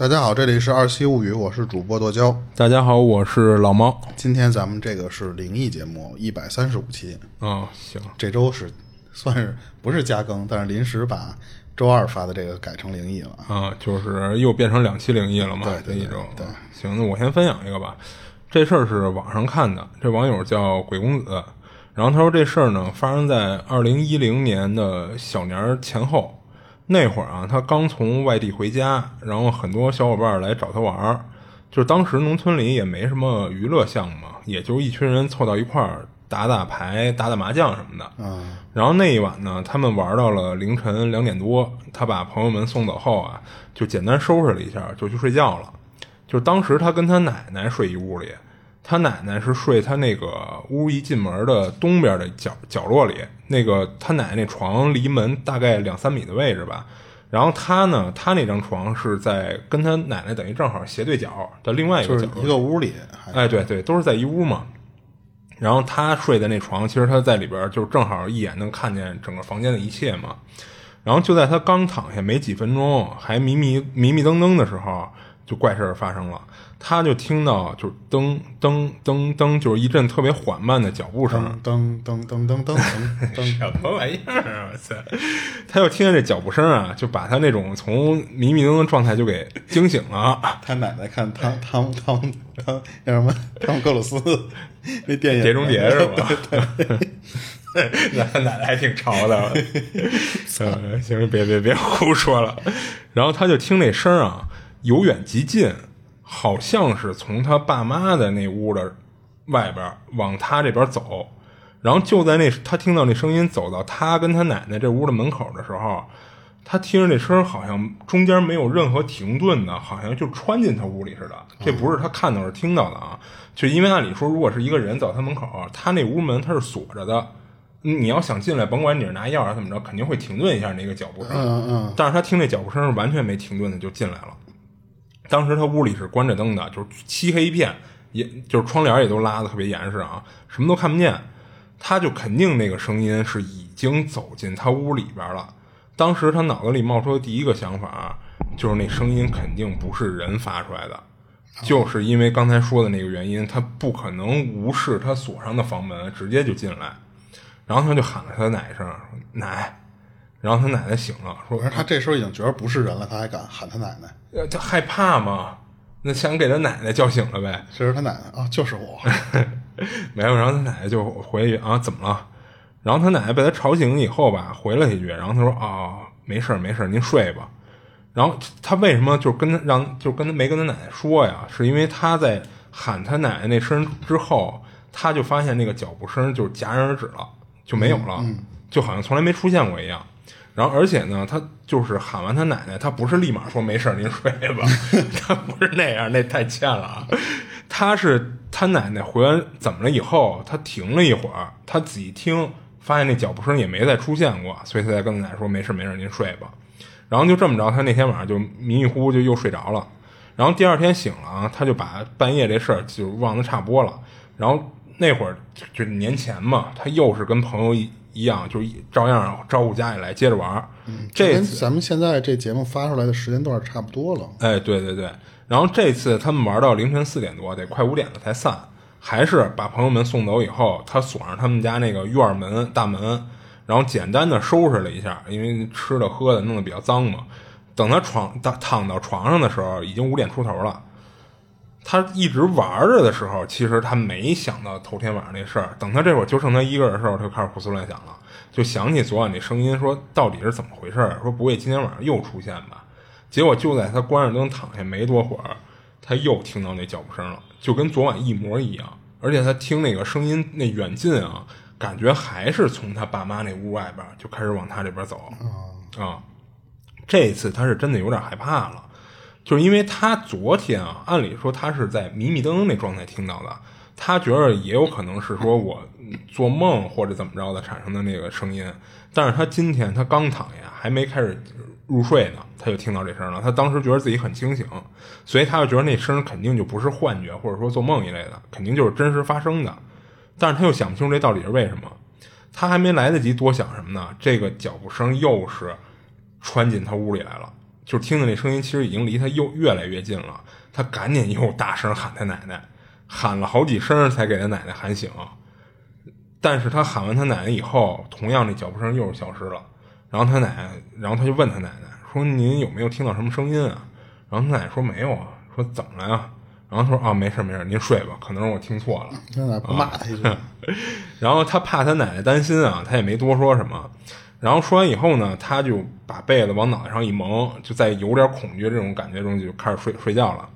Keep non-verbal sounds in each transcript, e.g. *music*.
大家好，这里是二七物语，我是主播剁椒。大家好，我是老猫。今天咱们这个是灵异节目一百三十五期，啊、行，这周是算是不是加更，但是临时把周二发的这个改成灵异了。啊，就是又变成两期灵异了嘛，对对这一周。对啊行，那我先分享一个吧。这事儿是网上看的，这网友叫鬼公子，然后他说这事儿呢发生在二零一零年的小年前后。那会儿啊，他刚从外地回家，然后很多小伙伴来找他玩儿。就是当时农村里也没什么娱乐项目嘛，也就一群人凑到一块儿打打牌、打打麻将什么的。嗯，然后那一晚呢，他们玩到了凌晨两点多，他把朋友们送走后啊，就简单收拾了一下，就去睡觉了。就是当时他跟他奶奶睡一屋里，他奶奶是睡他那个屋一进门的东边的角角落里，那个他奶奶那床离门大概两三米的位置吧。然后他呢，他那张床是在跟他奶奶等于正好斜对角的另外一个角落一个屋里，还哎，对对，都是在一屋嘛。然后他睡的那床，其实他在里边就正好一眼能看见整个房间的一切嘛。然后就在他刚躺下没几分钟，还迷迷迷迷瞪瞪的时候，就怪事儿发生了。他就听到就是噔噔噔噔，就是一阵特别缓慢的脚步声。噔噔噔噔噔噔噔，什么玩意儿？我操！他就听见这脚步声啊，就把他那种从迷迷瞪瞪状态就给惊醒了。*laughs* 他奶奶，看汤汤汤汤叫什么？汤姆克鲁斯那电影《碟中谍》是吧？他奶奶还挺潮的。行，别别别胡说了。然后他就听那声啊，由远及近。好像是从他爸妈的那屋的外边往他这边走。然后就在那他听到那声音走到他跟他奶奶这屋的门口的时候，他听着那声好像中间没有任何停顿的，好像就穿进他屋里似的。这不是他看到是听到的啊，就因为按理说，如果是一个人走他门口，他那屋门他是锁着的，你要想进来，甭管你是拿钥匙怎么着，肯定会停顿一下那个脚步声。嗯嗯，但是他听那脚步声是完全没停顿的就进来了。当时他屋里是关着灯的，就是漆黑一片，也就是窗帘也都拉的特别严实啊，什么都看不见。他就肯定那个声音是已经走进他屋里边了。当时他脑子里冒出的第一个想法就是那声音肯定不是人发出来的，就是因为刚才说的那个原因，他不可能无视他锁上的房门，直接就进来。然后他就喊了他的奶声“奶”，然后他奶奶醒了，说他这时候已经觉得不是人了，他还敢喊他奶奶。呃，他害怕嘛，那想给他奶奶叫醒了呗。这时候他奶奶啊，就是我，*laughs* 没有，然后他奶奶就回一句啊，怎么了？然后他奶奶被他吵醒以后吧，回了一句，然后他说啊，没事儿没事儿，您睡吧。然后他为什么就跟他让就跟他没跟他奶奶说呀？是因为他在喊他奶奶那声之后，他就发现那个脚步声就戛然而止了，就没有了，就好像从来没出现过一样。然后而且呢，他就是喊完他奶奶，他不是立马说没事儿您睡吧，*laughs* 他不是那样，那太欠了啊。他是他奶奶回完怎么了以后，他停了一会儿，他仔细听，发现那脚步声也没再出现过，所以他才跟他奶奶说没事没事，您睡吧。然后就这么着，他那天晚上就迷迷糊糊就又睡着了。然后第二天醒了啊，他就把半夜这事儿就忘得差不多了。然后那会儿就就年前嘛，他又是跟朋友一一样，就一照样招呼家里来接着玩儿。这咱们现在这节目发出来的时间段差不多了。哎，对对对，然后这次他们玩到凌晨四点多，得快五点了才散，还是把朋友们送走以后，他锁上他们家那个院门大门，然后简单的收拾了一下，因为吃的喝的弄得比较脏嘛。等他床躺躺到床上的时候，已经五点出头了。他一直玩着的时候，其实他没想到头天晚上那事儿。等他这会儿就剩他一个人的时候，他就开始胡思乱想了，就想起昨晚那声音，说到底是怎么回事儿？说不会今天晚上又出现吧？结果就在他关上灯躺下没多会儿，他又听到那脚步声了，就跟昨晚一模一样。而且他听那个声音那远近啊，感觉还是从他爸妈那屋外边就开始往他这边走啊。这次他是真的有点害怕了。就是因为他昨天啊，按理说他是在迷迷瞪瞪那状态听到的，他觉得也有可能是说我做梦或者怎么着的产生的那个声音，但是他今天他刚躺下，还没开始入睡呢，他就听到这声了。他当时觉得自己很清醒，所以他就觉得那声肯定就不是幻觉或者说做梦一类的，肯定就是真实发生的。但是他又想不清楚这到底是为什么，他还没来得及多想什么呢，这个脚步声又是穿进他屋里来了。就听见那声音，其实已经离他又越来越近了。他赶紧又大声喊他奶奶，喊了好几声才给他奶奶喊醒。但是他喊完他奶奶以后，同样那脚步声又是消失了。然后他奶奶，然后他就问他奶奶说：“您有没有听到什么声音啊？”然后他奶奶说：“没有啊。”说：“怎么了呀？”然后他说：“啊，没事没事，您睡吧，可能是我听错了。*laughs* ”他奶不骂他一顿，*laughs* 然后他怕他奶奶担心啊，他也没多说什么。然后说完以后呢，他就把被子往脑袋上一蒙，就在有点恐惧这种感觉中就开始睡睡觉了。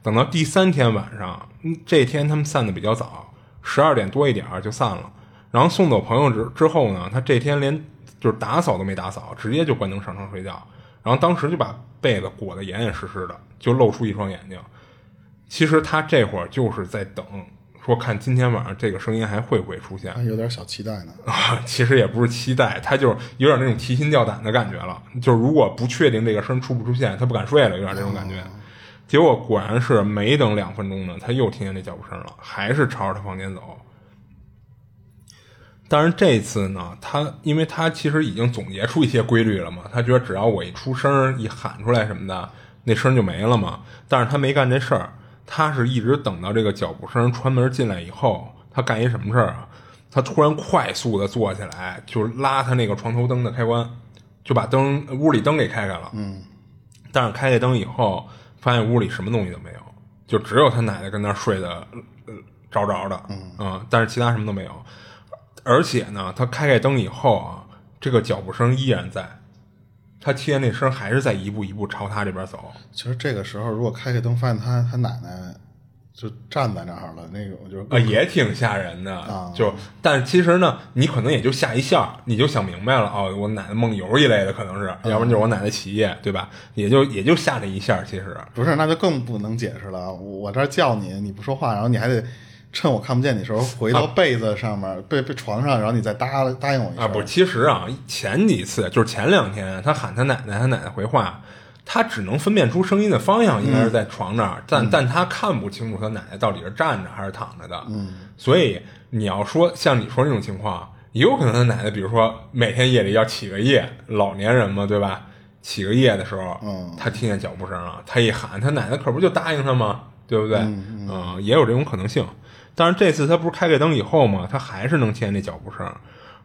等到第三天晚上，这天他们散的比较早，十二点多一点就散了。然后送走朋友之之后呢，他这天连就是打扫都没打扫，直接就关灯上床睡觉。然后当时就把被子裹得严严实实的，就露出一双眼睛。其实他这会儿就是在等，说看今天晚上这个声音还会不会出现。有点小期待呢。啊，其实也不是期待，他就是有点那种提心吊胆的感觉了。就是如果不确定这个声出不出现，他不敢睡了，有点这种感觉。结果果然是没等两分钟呢，他又听见那脚步声了，还是朝着他房间走。但是这次呢，他因为他其实已经总结出一些规律了嘛，他觉得只要我一出声一喊出来什么的，那声就没了嘛。但是他没干这事儿，他是一直等到这个脚步声穿门进来以后，他干一什么事儿啊？他突然快速的坐起来，就拉他那个床头灯的开关，就把灯屋里灯给开开了。嗯。但是开开灯以后，发现屋里什么东西都没有，就只有他奶奶跟那儿睡的呃着着的。嗯。但是其他什么都没有。而且呢，他开开灯以后啊，这个脚步声依然在，他听见那声还是在一步一步朝他这边走。其实这个时候，如果开开灯发现他他奶奶就站在那儿了，那个我觉得啊也挺吓人的。就但其实呢，你可能也就吓一下，你就想明白了哦，我奶奶梦游一类的可能是，要不然就是我奶奶起夜，对吧？也就也就吓这一下，其实不是，那就更不能解释了。我这叫你，你不说话，然后你还得。趁我看不见你时候，回到被子上面，被被床上，然后你再答答应我一下。啊，不，其实啊，前几次就是前两天，他喊他奶奶，他奶奶回话，他只能分辨出声音的方向，应该是在床那儿，但但他看不清楚他奶奶到底是站着还是躺着的。嗯，所以你要说像你说那种情况，也有可能他奶奶，比如说每天夜里要起个夜，老年人嘛，对吧？起个夜的时候，嗯，他听见脚步声了，他一喊，他奶奶可不就答应他吗？对不对？嗯，也有这种可能性。但是这次他不是开这灯以后嘛，他还是能听见那脚步声，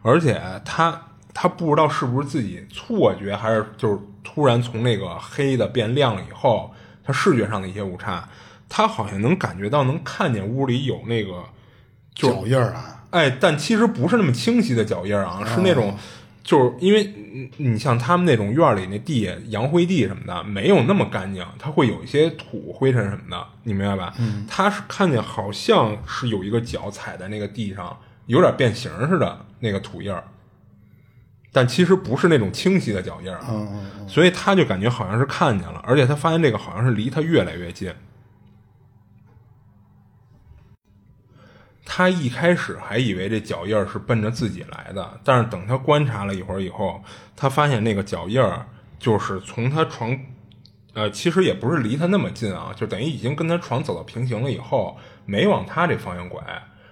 而且他他不知道是不是自己错觉，还是就是突然从那个黑的变亮了以后，他视觉上的一些误差，他好像能感觉到能看见屋里有那个脚印儿啊，哎，但其实不是那么清晰的脚印儿啊，是那种。就是因为你你像他们那种院里那地洋灰地什么的没有那么干净，它会有一些土灰尘什么的，你明白吧？嗯，他是看见好像是有一个脚踩在那个地上，有点变形似的那个土印儿，但其实不是那种清晰的脚印儿啊。嗯嗯，所以他就感觉好像是看见了，而且他发现这个好像是离他越来越近。他一开始还以为这脚印儿是奔着自己来的，但是等他观察了一会儿以后，他发现那个脚印儿就是从他床，呃，其实也不是离他那么近啊，就等于已经跟他床走到平行了以后，没往他这方向拐，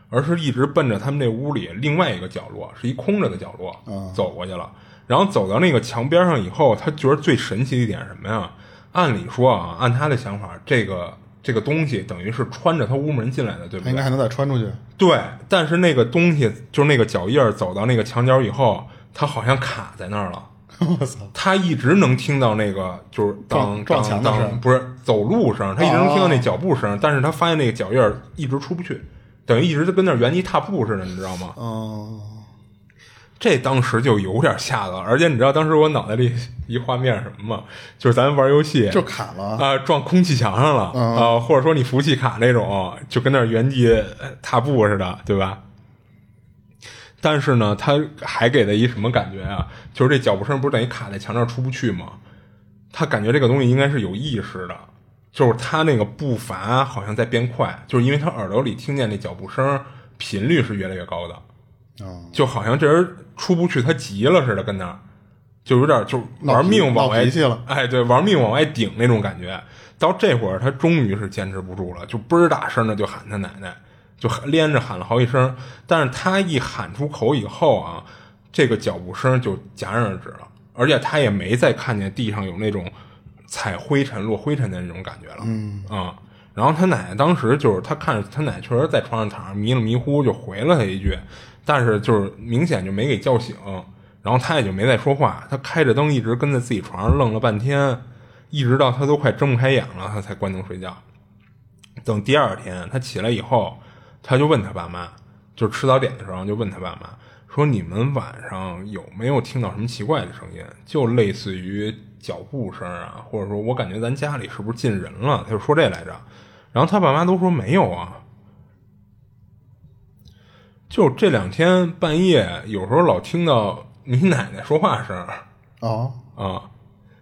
而是一直奔着他们这屋里另外一个角落，是一空着的角落，走过去了。然后走到那个墙边上以后，他觉得最神奇的一点是什么呀？按理说啊，按他的想法，这个。这个东西等于是穿着他屋门进来的，对不对？应该还能再穿出去。对，但是那个东西就是那个脚印儿走到那个墙角以后，他好像卡在那儿了。我操！他一直能听到那个就是当撞墙的声，不是走路声，他一直能听到那脚步声，但是他发现那个脚印儿一直出不去，等于一直就跟那原地踏步似的，你知道吗？哦。这当时就有点吓了，而且你知道当时我脑袋里一画面什么吗？就是咱玩游戏就卡了啊，撞空气墙上了啊，或者说你服务器卡那种，就跟那原地踏步似的，对吧？但是呢，他还给的一什么感觉啊？就是这脚步声不是等于卡在墙上出不去吗？他感觉这个东西应该是有意识的，就是他那个步伐好像在变快，就是因为他耳朵里听见那脚步声频率是越来越高的。就好像这人出不去，他急了似的，跟那儿就有点就玩命往外，哎，对，玩命往外顶那种感觉。到这会儿，他终于是坚持不住了，就倍儿大声的就喊他奶奶，就连着喊了好几声。但是他一喊出口以后啊，这个脚步声就戛然而止了，而且他也没再看见地上有那种踩灰尘落灰尘的那种感觉了。嗯啊，然后他奶奶当时就是他看着他奶奶确实在床上躺着迷了迷糊，就回了他一句，但是就是明显就没给叫醒，然后他也就没再说话。他开着灯一直跟在自己床上愣了半天，一直到他都快睁不开眼了，他才关灯睡觉。等第二天他起来以后，他就问他爸妈，就吃早点的时候就问他爸妈说：“你们晚上有没有听到什么奇怪的声音？就类似于脚步声啊，或者说我感觉咱家里是不是进人了？”他就说这来着。然后他爸妈都说没有啊。就这两天半夜，有时候老听到你奶奶说话声。哦啊，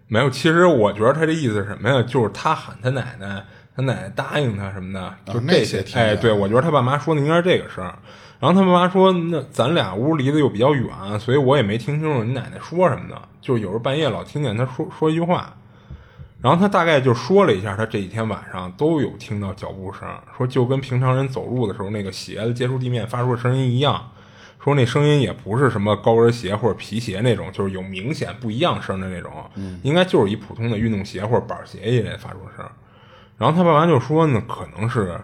没有。其实我觉得他这意思是什么呀？就是他喊他奶奶。他奶奶答应他什么的，就这些。哎，对，我觉得他爸妈说的应该是这个声儿。然后他爸妈说：“那咱俩屋离得又比较远，所以我也没听清楚你奶奶说什么的。就是有时候半夜老听见他说说一句话。然后他大概就说了一下，他这几天晚上都有听到脚步声，说就跟平常人走路的时候那个鞋子接触地面发出的声音一样。说那声音也不是什么高跟鞋或者皮鞋那种，就是有明显不一样声的那种，应该就是一普通的运动鞋或者板鞋一类发出声。”然后他爸妈就说呢，可能是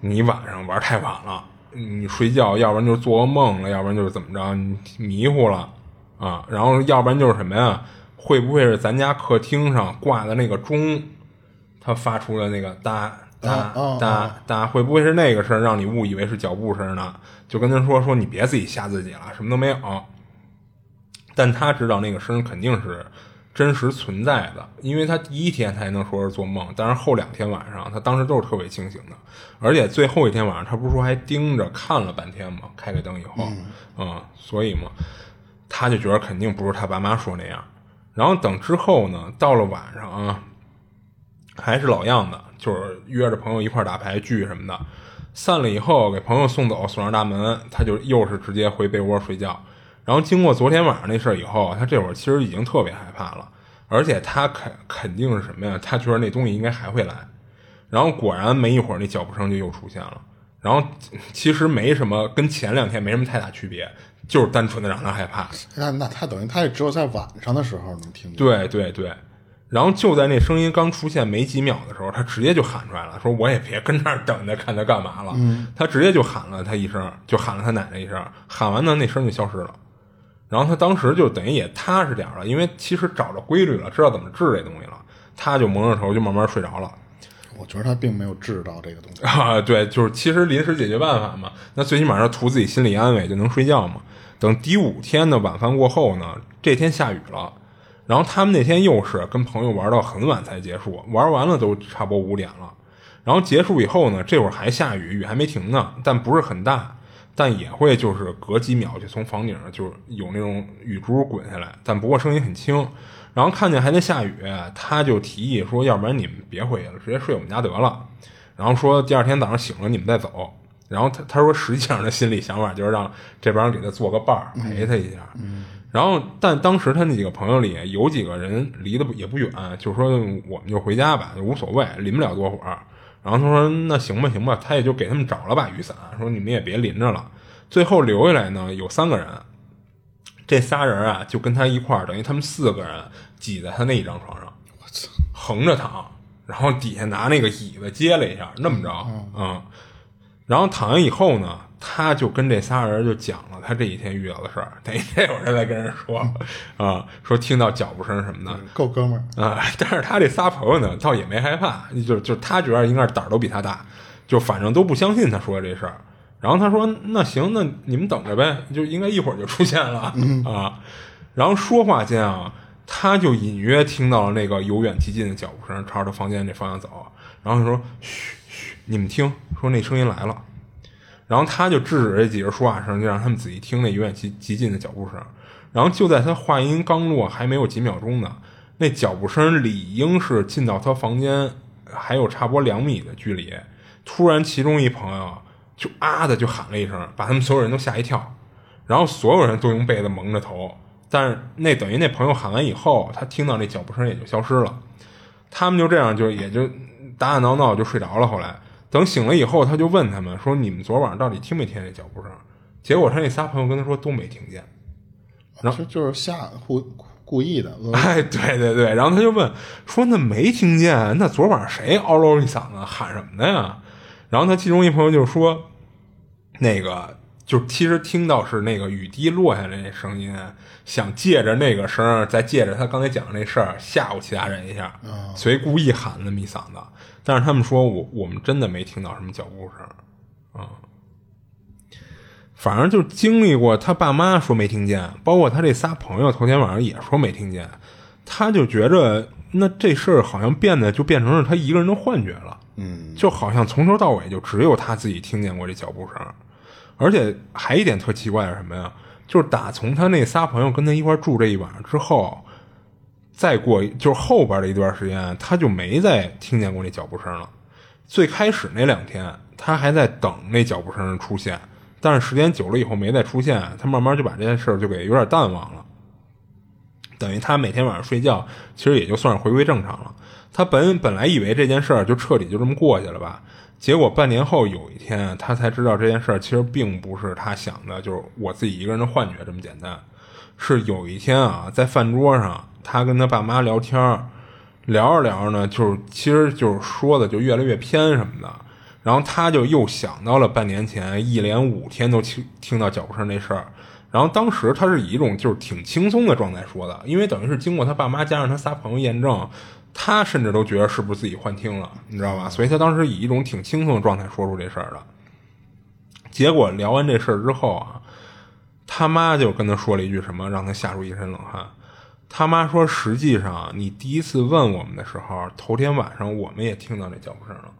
你晚上玩太晚了，你睡觉，要不然就是做噩梦了，要不然就是怎么着，你迷糊了啊。然后要不然就是什么呀？会不会是咱家客厅上挂的那个钟，它发出的那个哒哒哒哒？会不会是那个声让你误以为是脚步声呢？就跟他说说，你别自己吓自己了，什么都没有。但他知道那个声肯定是。真实存在的，因为他第一天他还能说是做梦，但是后两天晚上他当时都是特别清醒的，而且最后一天晚上他不是说还盯着看了半天吗？开开灯以后，嗯，所以嘛，他就觉得肯定不是他爸妈说那样。然后等之后呢，到了晚上啊，还是老样子，就是约着朋友一块打牌聚什么的。散了以后给朋友送走，锁上大门，他就又是直接回被窝睡觉。然后经过昨天晚上那事儿以后，他这会儿其实已经特别害怕了，而且他肯肯定是什么呀？他觉得那东西应该还会来。然后果然没一会儿，那脚步声就又出现了。然后其实没什么，跟前两天没什么太大区别，就是单纯的让他害怕。那那他等于他也只有在晚上的时候能听见。对对对。然后就在那声音刚出现没几秒的时候，他直接就喊出来了，说我也别跟那儿等着看他干嘛了。他直接就喊了他一声，就喊了他奶奶一声。喊完呢，那声就消失了。然后他当时就等于也踏实点了，因为其实找着规律了，知道怎么治这东西了，他就蒙着头就慢慢睡着了。我觉得他并没有治到这个东西啊，对，就是其实临时解决办法嘛，那最起码要图自己心理安慰，就能睡觉嘛。等第五天的晚饭过后呢，这天下雨了，然后他们那天又是跟朋友玩到很晚才结束，玩完了都差不多五点了，然后结束以后呢，这会儿还下雨，雨还没停呢，但不是很大。但也会就是隔几秒就从房顶上就有那种雨珠滚下来，但不过声音很轻。然后看见还在下雨，他就提议说：“要不然你们别回去了，直接睡我们家得了。”然后说第二天早上醒了你们再走。然后他他说实际上他心里想法就是让这帮人给他做个伴儿陪他一下。然后但当时他那几个朋友里有几个人离得也不远，就说我们就回家吧，无所谓，淋不了多会儿。然后他说：“那行吧，行吧。”他也就给他们找了把雨伞，说：“你们也别淋着了。”最后留下来呢有三个人，这仨人啊就跟他一块儿，等于他们四个人挤在他那一张床上，我操，横着躺，然后底下拿那个椅子接了一下，那么着，嗯，然后躺下以后呢。他就跟这仨人就讲了他这几天遇到的事儿，等于这会儿他在跟人说啊，说听到脚步声什么的，够哥们儿啊。但是他这仨朋友呢，倒也没害怕，就就他觉得应该是胆儿都比他大，就反正都不相信他说的这事儿。然后他说：“那行，那你们等着呗，就应该一会儿就出现了啊。”然后说话间啊，他就隐约听到了那个由远及近的脚步声，朝着他房间这方向走。然后他说：“嘘嘘，你们听，说那声音来了。”然后他就制止这几人说话声，就让他们仔细听那由远及及近的脚步声。然后就在他话音刚落，还没有几秒钟呢，那脚步声理应是进到他房间还有差不多两米的距离。突然，其中一朋友就啊的就喊了一声，把他们所有人都吓一跳。然后所有人都用被子蒙着头。但是那等于那朋友喊完以后，他听到那脚步声也就消失了。他们就这样就也就打打闹闹就睡着了。后来。等醒了以后，他就问他们说：“你们昨晚上到底听没听见脚步声？”结果他那仨朋友跟他说都没听见。然后就是吓故故意的。恶 *laughs* 哎，对对对，然后他就问说：“那没听见？那昨晚上谁嗷喽一嗓子喊什么的呀？”然后他其中一朋友就说：“那个就其实听到是那个雨滴落下来那声音，想借着那个声儿，再借着他刚才讲的那事儿吓唬其他人一下，所以故意喊那么一嗓子。但是他们说我我们真的没听到什么脚步声啊。”反正就经历过，他爸妈说没听见，包括他这仨朋友头天晚上也说没听见，他就觉着那这事儿好像变得就变成是他一个人的幻觉了，嗯，就好像从头到尾就只有他自己听见过这脚步声，而且还一点特奇怪是什么呀？就是打从他那仨朋友跟他一块住这一晚上之后，再过就是后边的一段时间，他就没再听见过那脚步声了。最开始那两天，他还在等那脚步声出现。但是时间久了以后没再出现，他慢慢就把这件事儿就给有点淡忘了。等于他每天晚上睡觉，其实也就算是回归正常了。他本本来以为这件事儿就彻底就这么过去了吧，结果半年后有一天，他才知道这件事儿其实并不是他想的，就是我自己一个人的幻觉这么简单。是有一天啊，在饭桌上，他跟他爸妈聊天儿聊着聊着呢，就是其实就是说的就越来越偏什么的。然后他就又想到了半年前一连五天都听听到脚步声那事儿，然后当时他是以一种就是挺轻松的状态说的，因为等于是经过他爸妈加上他仨朋友验证，他甚至都觉得是不是自己幻听了，你知道吧？所以他当时以一种挺轻松的状态说出这事儿的。结果聊完这事儿之后啊，他妈就跟他说了一句什么，让他吓出一身冷汗。他妈说：“实际上你第一次问我们的时候，头天晚上我们也听到那脚步声了。”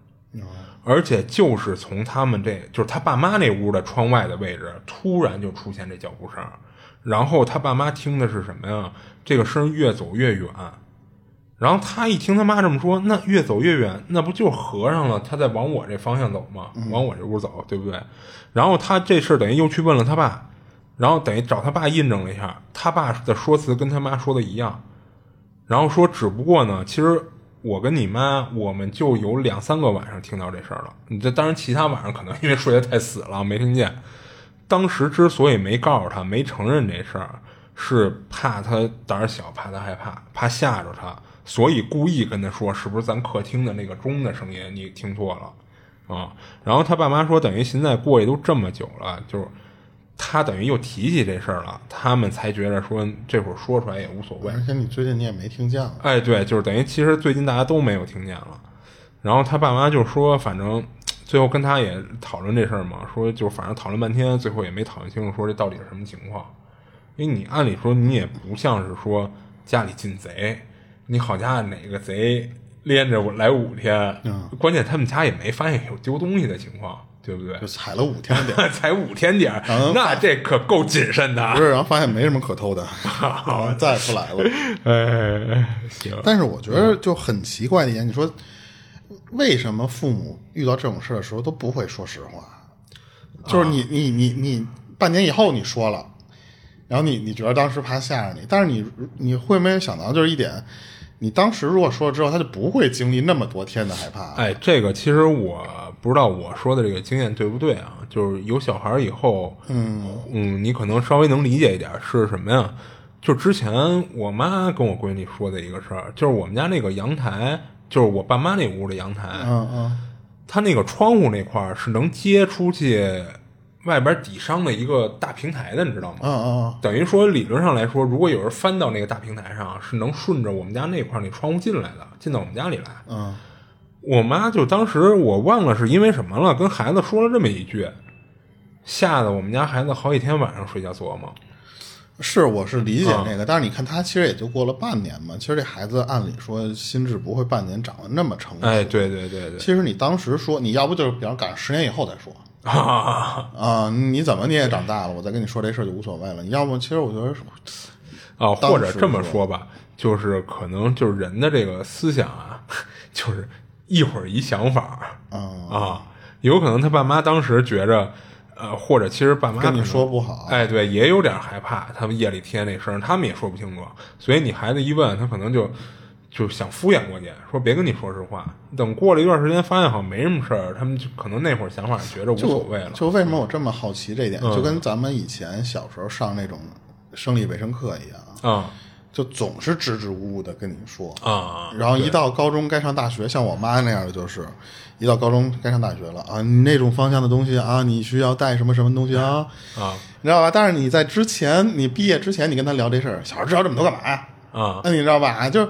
而且就是从他们这就是他爸妈那屋的窗外的位置，突然就出现这脚步声，然后他爸妈听的是什么呀？这个声越走越远，然后他一听他妈这么说，那越走越远，那不就合上了？他在往我这方向走吗？往我这屋走，对不对？然后他这事等于又去问了他爸，然后等于找他爸印证了一下，他爸的说辞跟他妈说的一样，然后说只不过呢，其实。我跟你妈，我们就有两三个晚上听到这事儿了。你这当然，其他晚上可能因为睡得太死了没听见。当时之所以没告诉他，没承认这事儿，是怕他胆小，怕他害怕，怕吓着他，所以故意跟他说：“是不是咱客厅的那个钟的声音你听错了啊？”然后他爸妈说：“等于现在过去都这么久了，就是。”他等于又提起这事儿了，他们才觉得说这会儿说出来也无所谓。而且你最近你也没听见了。哎，对，就是等于其实最近大家都没有听见了。然后他爸妈就说，反正最后跟他也讨论这事儿嘛，说就反正讨论半天，最后也没讨论清楚说这到底是什么情况。因为你按理说你也不像是说家里进贼，你好家伙哪个贼连着我来五天，关键他们家也没发现有丢东西的情况。对不对？就踩了五天点，*laughs* 踩五天点，那这可够谨慎的。不是，然后发现没什么可偷的，*laughs* 再也不来了。哎，行。但是我觉得就很奇怪的一点，你说为什么父母遇到这种事的时候都不会说实话？就是你你你你半年以后你说了，然后你你觉得当时怕吓着你，但是你你会没有想到就是一点。你当时如果说了之后，他就不会经历那么多天的害怕。哎，这个其实我不知道我说的这个经验对不对啊？就是有小孩以后，嗯嗯，你可能稍微能理解一点是什么呀？就之前我妈跟我闺女说的一个事儿，就是我们家那个阳台，就是我爸妈那屋的阳台，嗯嗯，它那个窗户那块儿是能接出去。外边底商的一个大平台的，你知道吗？嗯嗯，等于说理论上来说，如果有人翻到那个大平台上，是能顺着我们家那块那窗户进来的，进到我们家里来。嗯，我妈就当时我忘了是因为什么了，跟孩子说了这么一句，吓得我们家孩子好几天晚上睡觉做噩梦。是，我是理解那个，但是你看他其实也就过了半年嘛，其实这孩子按理说心智不会半年长得那么成熟。哎，对对对对。其实你当时说，你要不就是比方赶上十年以后再说。啊啊！你怎么你也长大了？我再跟你说这事儿就无所谓了。你要么，其实我觉得，啊，或者这么说吧，就是可能就是人的这个思想啊，就是一会儿一想法啊，有可能他爸妈当时觉着，呃，或者其实爸妈跟你说不好，哎，对，也有点害怕，他们夜里听那声，他们也说不清楚，所以你孩子一问，他可能就。就想敷衍过去，说别跟你说实话。等过了一段时间，发现好像没什么事儿，他们就可能那会儿想法觉着无所谓了。就为什么我这么好奇这点，就跟咱们以前小时候上那种生理卫生课一样啊。就总是支支吾吾的跟你说啊然后一到高中该上大学，像我妈那样的就是，一到高中该上大学了啊，你那种方向的东西啊，你需要带什么什么东西啊，啊你知道吧？但是你在之前，你毕业之前，你跟他聊这事儿，小时候知道这么多干嘛呀？啊那你知道吧？就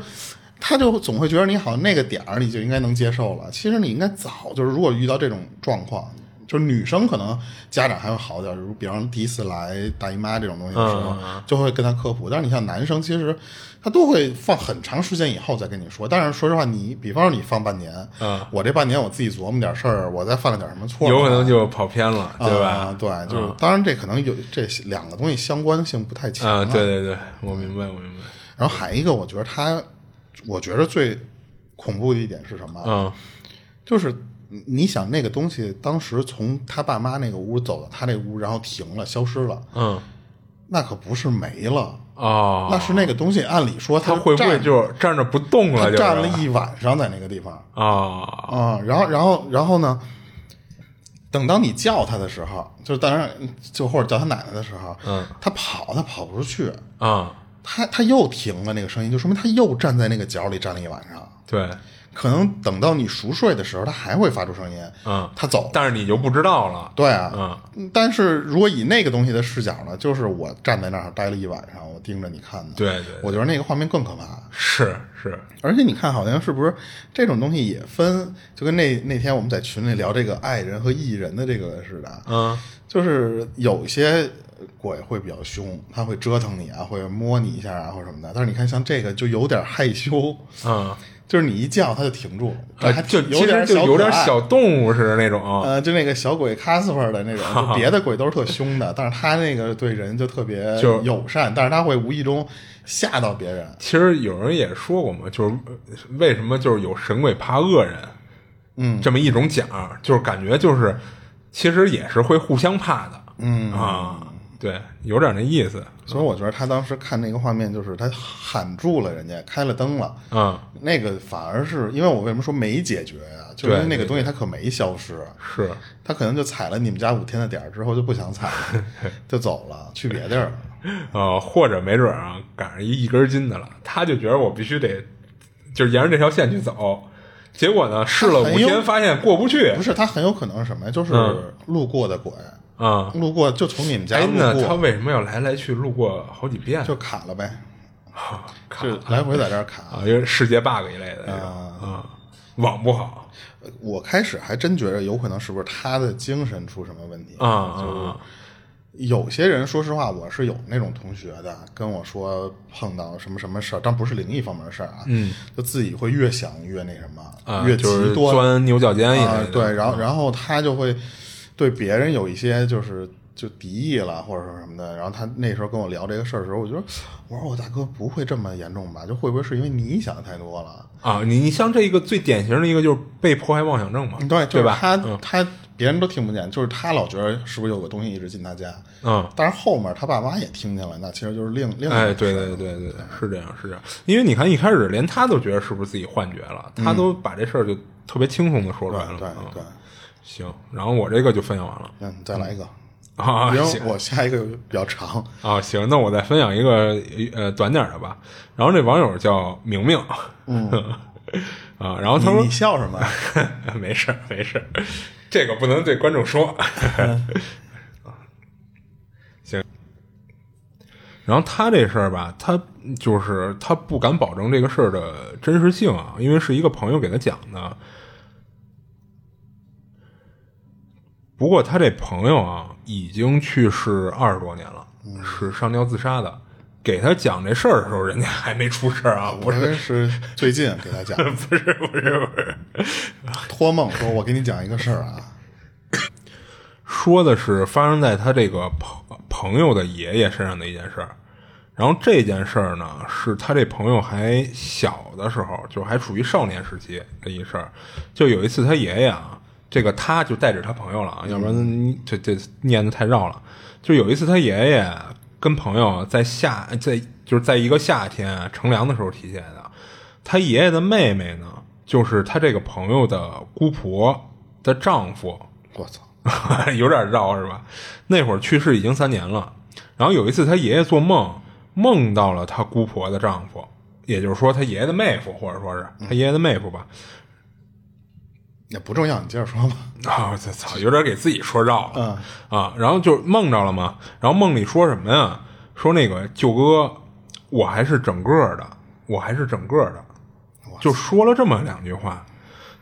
他就总会觉得你好像那个点儿你就应该能接受了。其实你应该早就是，如果遇到这种状况，就是女生可能家长还会好点儿，如比方第一次来大姨妈这种东西的时候，就会跟他科普。但是你像男生，其实他都会放很长时间以后再跟你说。但是说实话，你比方说你放半年，嗯我这半年我自己琢磨点事儿，我再犯了点什么错，有可能就跑偏了，对吧？啊对，就是、当然这可能有这两个东西相关性不太强啊，对对对，我明白，我明白。然后还一个，我觉得他，我觉得最恐怖的一点是什么？嗯就是你想那个东西当时从他爸妈那个屋走到他那屋，然后停了，消失了，嗯那可不是没了，哦，那是那个东西，按理说他会不会就站着不动了？站了一晚上在那个地方啊啊、然后然后然后呢？等到你叫他的时候，就是当然就或者叫他奶奶的时候，嗯，他跑他跑不出去，啊，他他又停了那个声音，就说明他又站在那个角里站了一晚上。对，可能等到你熟睡的时候，它还会发出声音。嗯，它走。但是你就不知道了。对啊，嗯，但是如果以那个东西的视角呢，就是我站在那儿待了一晚上，我盯着你看的。对对我觉得那个画面更可怕。是是，而且你看，好像是不是这种东西也分，就跟那那天我们在群里聊这个爱人和艺人的这个似的，嗯就是有一些鬼会比较凶，他会折腾你啊，会摸你一下啊，或者什么的。但是你看，像这个就有点害羞，嗯，就是你一叫它就停住，呃，还就有点其实就有点小动物似的那种。呃，就那个小鬼 Casper 的那种，*laughs* 就别的鬼都是特凶的，但是他那个对人就特别就友善，但是他会无意中吓到别人。其实有人也说过嘛，就是呃为什么就是有神鬼怕恶人，嗯，这么一种讲，就是感觉就是其实也是会互相怕的，嗯。啊，对，有点那意思，所以我觉得他当时看那个画面，就是他喊住了人家，开了灯了，嗯，那个反而是因为我为什么说没解决呀、就是因为那个东西它可没消失，是，他可能就踩了你们家五天的点儿之后就不想踩了，*laughs* 就走了，去别地儿了。*laughs* 呃，或者没准啊赶上一一根筋的了，他就觉得我必须得就是沿着这条线去走，结果呢试了五天发现过不去，不是，他很有可能是什么呀？就是嗯路过的鬼，啊、路过就从你们家哎，路那他，为什么要来来去路过好几遍？就卡了呗，*laughs* 卡就来回在这儿卡。啊，因为世界 bug 一类的那种啊，网不好。我开始还真觉得有可能是不是他的精神出什么问题。啊啊就是啊有些人，说实话，我是有那种同学的，跟我说碰到什么什么事儿，但不是灵异方面的事儿啊，嗯，就自己会越想越那什么，啊，越就是极端，钻牛角尖一类的，，啊对，然后然后他就会对别人有一些就是就敌意了，或者说什么的。然后他那时候跟我聊这个事儿的时候，我就说，我说我大哥不会这么严重吧？就会不会是因为你想的太多了？啊，你你像这个最典型的一个就是被迫害妄想症嘛，对，就是对吧？他、他别人都听不见，就是他老觉得是不是有个东西一直进他家。嗯，但是后面他爸妈也听见了，那其实就是另另一哎，对对对对对，是这样是这样，因为你看一开始连他都觉得是不是自己幻觉了，他都把这事儿就特别轻松的说出来了。对对。行，然后我这个就分享完了嗯，再来一个，啊，因为行我下一个比较长。啊，行，那我再分享一个呃短点的吧。然后这网友叫明明，嗯 *laughs* 啊，然后他说你你笑什么？*laughs* 没事儿没事儿，这个不能对观众说。行。然后他这事儿吧，他就是他不敢保证这个事儿的真实性啊，因为是一个朋友给他讲的。不过他这朋友啊，已经去世二十多年了，是上吊自杀的。给他讲这事儿的时候，人家还没出事儿啊，*laughs* 不我是最近给他讲，*laughs* 不是不是不是，托梦说，我给你讲一个事儿啊。说的是发生在他这个朋朋友的爷爷身上的一件事儿。然后这件事儿呢，是他这朋友还小的时候，就还处于少年时期的一事儿。就有一次他爷爷啊，这个他就带着他朋友了啊，要不然这这念的太绕了。就有一次他爷爷跟朋友在夏在就是在一个夏天乘凉的时候提起来的。他爷爷的妹妹呢，就是他这个朋友的姑婆的丈夫。我操！*laughs* 有点绕是吧？那会儿去世已经三年了。然后有一次他爷爷做梦，梦到了他姑婆的丈夫，也就是说他爷爷的妹夫，或者说是他爷爷的妹夫吧。也不重要，你接着说吧。*laughs* 啊，我操，有点给自己说绕了。嗯啊，然后就梦着了嘛，然后梦里说什么呀？说那个舅哥，我还是整个的，我还是整个的，就说了这么两句话。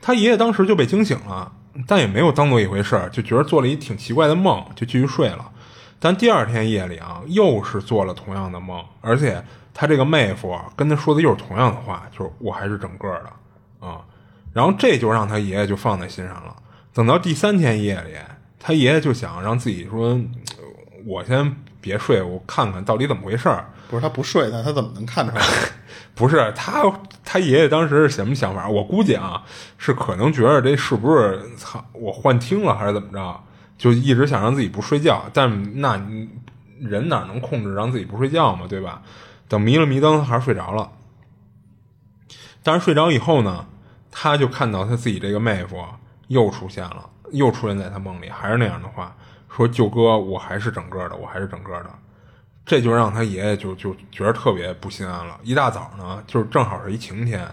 他爷爷当时就被惊醒了，但也没有当做一回事儿，就觉得做了一挺奇怪的梦，就继续睡了。但第二天夜里啊，又是做了同样的梦，而且他这个妹夫跟他说的又是同样的话，就是我还是整个的啊。然后这就让他爷爷就放在心上了。等到第三天夜里，他爷爷就想让自己说：“我先别睡，我看看到底怎么回事儿。”不是他不睡，那他怎么能看出来？*laughs* 不是他，他爷爷当时是什么想法？我估计啊，是可能觉得这是不是操我幻听了，还是怎么着？就一直想让自己不睡觉。但那人哪能控制让自己不睡觉嘛？对吧？等迷了迷瞪，还是睡着了。但是睡着以后呢？他就看到他自己这个妹夫又出现了，又出现在他梦里，还是那样的话，说舅哥，我还是整个的，我还是整个的，这就让他爷爷就就觉得特别不心安了。一大早呢，就是正好是一晴天，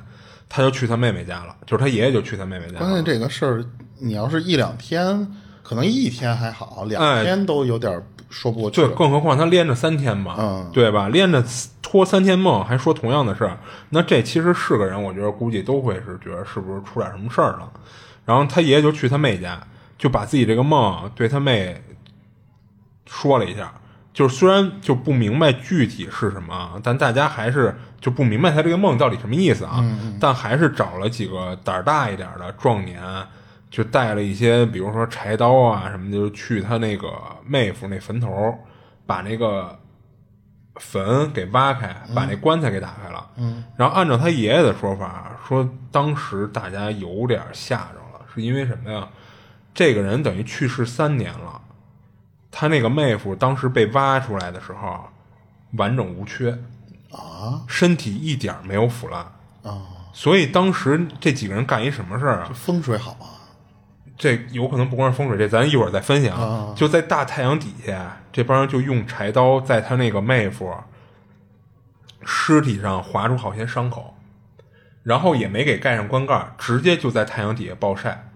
他就去他妹妹家了，就是他爷爷就去他妹妹家。关键这个事儿，你要是一两天，可能一天还好，两天都有点说不过去。对，更何况他连着三天嘛，嗯，对吧？连着。托三天梦还说同样的事儿，那这其实是个人，我觉得估计都会是觉得是不是出点什么事儿了。然后他爷爷就去他妹家，就把自己这个梦对他妹说了一下。就是虽然就不明白具体是什么，但大家还是就不明白他这个梦到底什么意思啊。但还是找了几个胆儿大一点的壮年，就带了一些，比如说柴刀啊什么，就去他那个妹夫那坟头，把那个。坟给挖开，把那棺材给打开了。嗯，然后按照他爷爷的说法，说当时大家有点吓着了，是因为什么呀？这个人等于去世三年了，他那个妹夫当时被挖出来的时候完整无缺啊，身体一点没有腐烂啊，所以当时这几个人干一什么事儿啊？风水好啊。这有可能不光是风水，这咱一会儿再分享。就在大太阳底下，这帮人就用柴刀在他那个妹夫尸体上划出好些伤口，然后也没给盖上棺盖，直接就在太阳底下暴晒，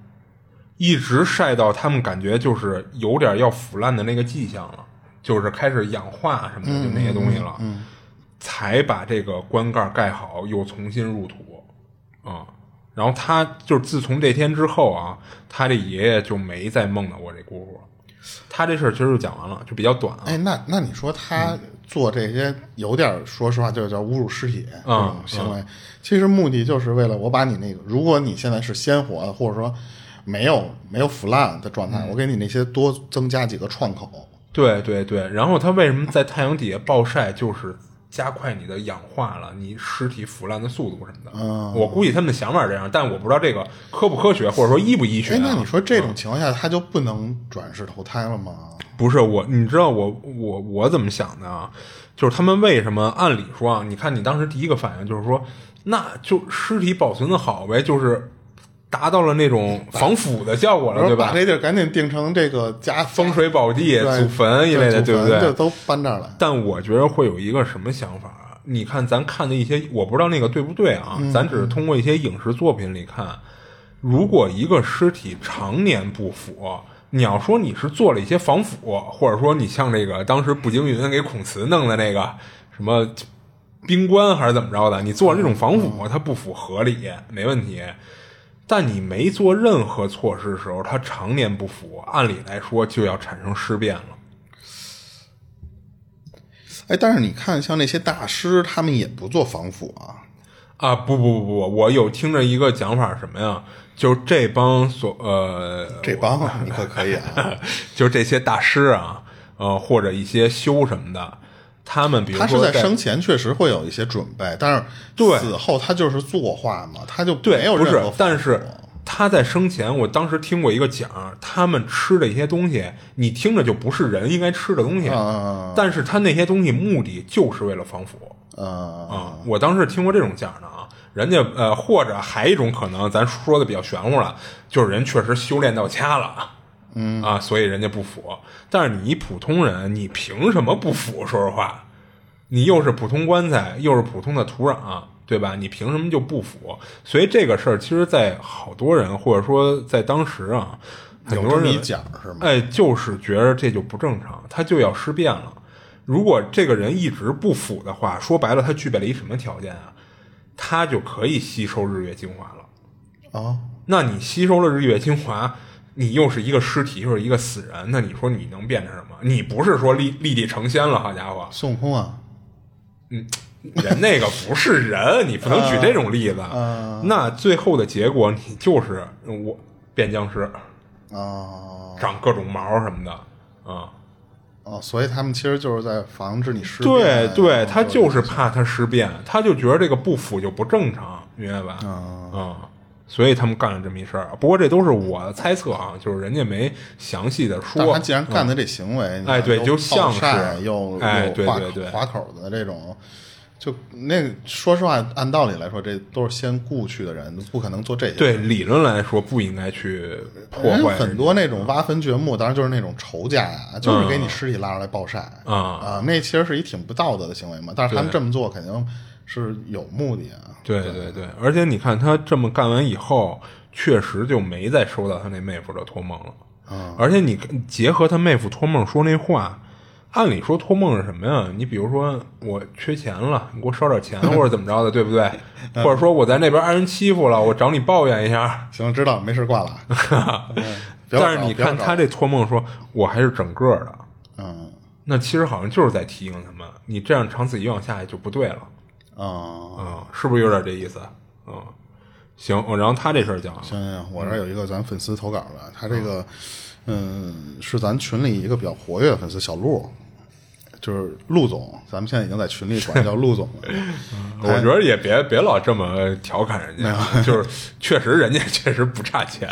一直晒到他们感觉就是有点要腐烂的那个迹象了，就是开始氧化什么的，就那些东西了，才把这个棺盖盖好，又重新入土啊。然后他就是自从这天之后啊，他这爷爷就没再梦到过这姑姑。他这事儿其实就讲完了，就比较短。哎，那那你说他做这些有点，说实话，就叫侮辱尸体这种行为。其实目的就是为了我把你那个，如果你现在是鲜活的，或者说没有没有腐烂的状态，我给你那些多增加几个创口。对对对。然后他为什么在太阳底下暴晒？就是。加快你的氧化了，你尸体腐烂的速度什么的。嗯，我估计他们的想法是这样，但我不知道这个科不科学，或者说医不医学。哎，那你说这种情况下，他就不能转世投胎了吗？不是我，你知道我我我怎么想的啊？就是他们为什么按理说啊？你看你当时第一个反应就是说，那就尸体保存的好呗，就是。达到了那种防腐的效果了，对吧？把这地儿赶紧定成这个家风水宝地、祖坟一类的，对不对？就都搬这儿了。但我觉得会有一个什么想法？你看，咱看的一些，我不知道那个对不对啊？咱只是通过一些影视作品里看，如果一个尸体常年不腐，你要说你是做了一些防腐，或者说你像这个当时步惊云给孔慈弄的那个什么冰棺还是怎么着的，你做这种防腐，它不符合理，没问题。但你没做任何措施的时候，它常年不腐，按理来说就要产生尸变了。哎，但是你看，像那些大师，他们也不做防腐啊。啊，不不不不，我有听着一个讲法，什么呀？就是这帮所呃，这帮你可可以啊，*laughs* 就是这些大师啊，呃，或者一些修什么的。他们比如他是在生前确实会有一些准备，但是对死后他就是作画嘛，他就对没有任何。但是他在生前，我当时听过一个讲，他们吃的一些东西，你听着就不是人应该吃的东西，但是他那些东西目的就是为了防腐。啊我当时听过这种讲的啊，人家呃，或者还一种可能，咱说的比较玄乎了，就是人确实修炼到家了。嗯啊，所以人家不腐，但是你普通人，你凭什么不腐？说实话，你又是普通棺材，又是普通的土壤，对吧？你凭什么就不腐？所以这个事儿，其实，在好多人或者说在当时啊，很多人讲是吗？哎，就是觉得这就不正常，他就要尸变了。如果这个人一直不腐的话，说白了，他具备了一什么条件啊？他就可以吸收日月精华了。啊，那你吸收了日月精华，你又是一个尸体，又是一个死人，那你说你能变成什么？你不是说立立地成仙了？好家伙，孙悟空啊！嗯，人那个不是人，你不能举这种例子。那最后的结果，你就是我变僵尸啊，长各种毛什么的啊。哦，所以他们其实就是在防止你尸变。对对，他就是怕他尸变，他就觉得这个不腐就不正常，明白吧？嗯所以他们干了这么一事儿。不过这都是我的猜测啊，就是人家没详细的说。他既然干的这行为，哎，对，就像是又哎，对对对，划口的这种。就那说实话，按道理来说，这都是先雇去的人，不可能做这些。对，理论来说不应该去破坏。很多那种挖坟掘墓，当然就是那种仇家呀，就是给你尸体拉出来暴晒啊啊，那其实是一挺不道德的行为嘛。但是他们这么做肯定是有目的啊。对对对，而且你看他这么干完以后，确实就没再收到他那妹夫的托梦了。嗯，而且你结合他妹夫托梦说那话。按理说托梦是什么呀？你比如说我缺钱了，你给我烧点钱或者怎么着的，对不对？*laughs* 或者说我在那边挨人欺负了，我找你抱怨一下。行，知道，没事，挂了。*laughs* 但是你看他这托梦说，我还是整个的。嗯，那其实好像就是在提醒他们，你这样长此以往下去就不对了。啊是不是有点这意思？嗯，行，然后他这事儿讲，行行行，我这儿有一个咱粉丝投稿的，他这个嗯是咱群里一个比较活跃的粉丝小鹿。就是陆总，咱们现在已经在群里管叫陆总了。*laughs* 我觉得也别别老这么调侃人家，就是确实人家确实不差钱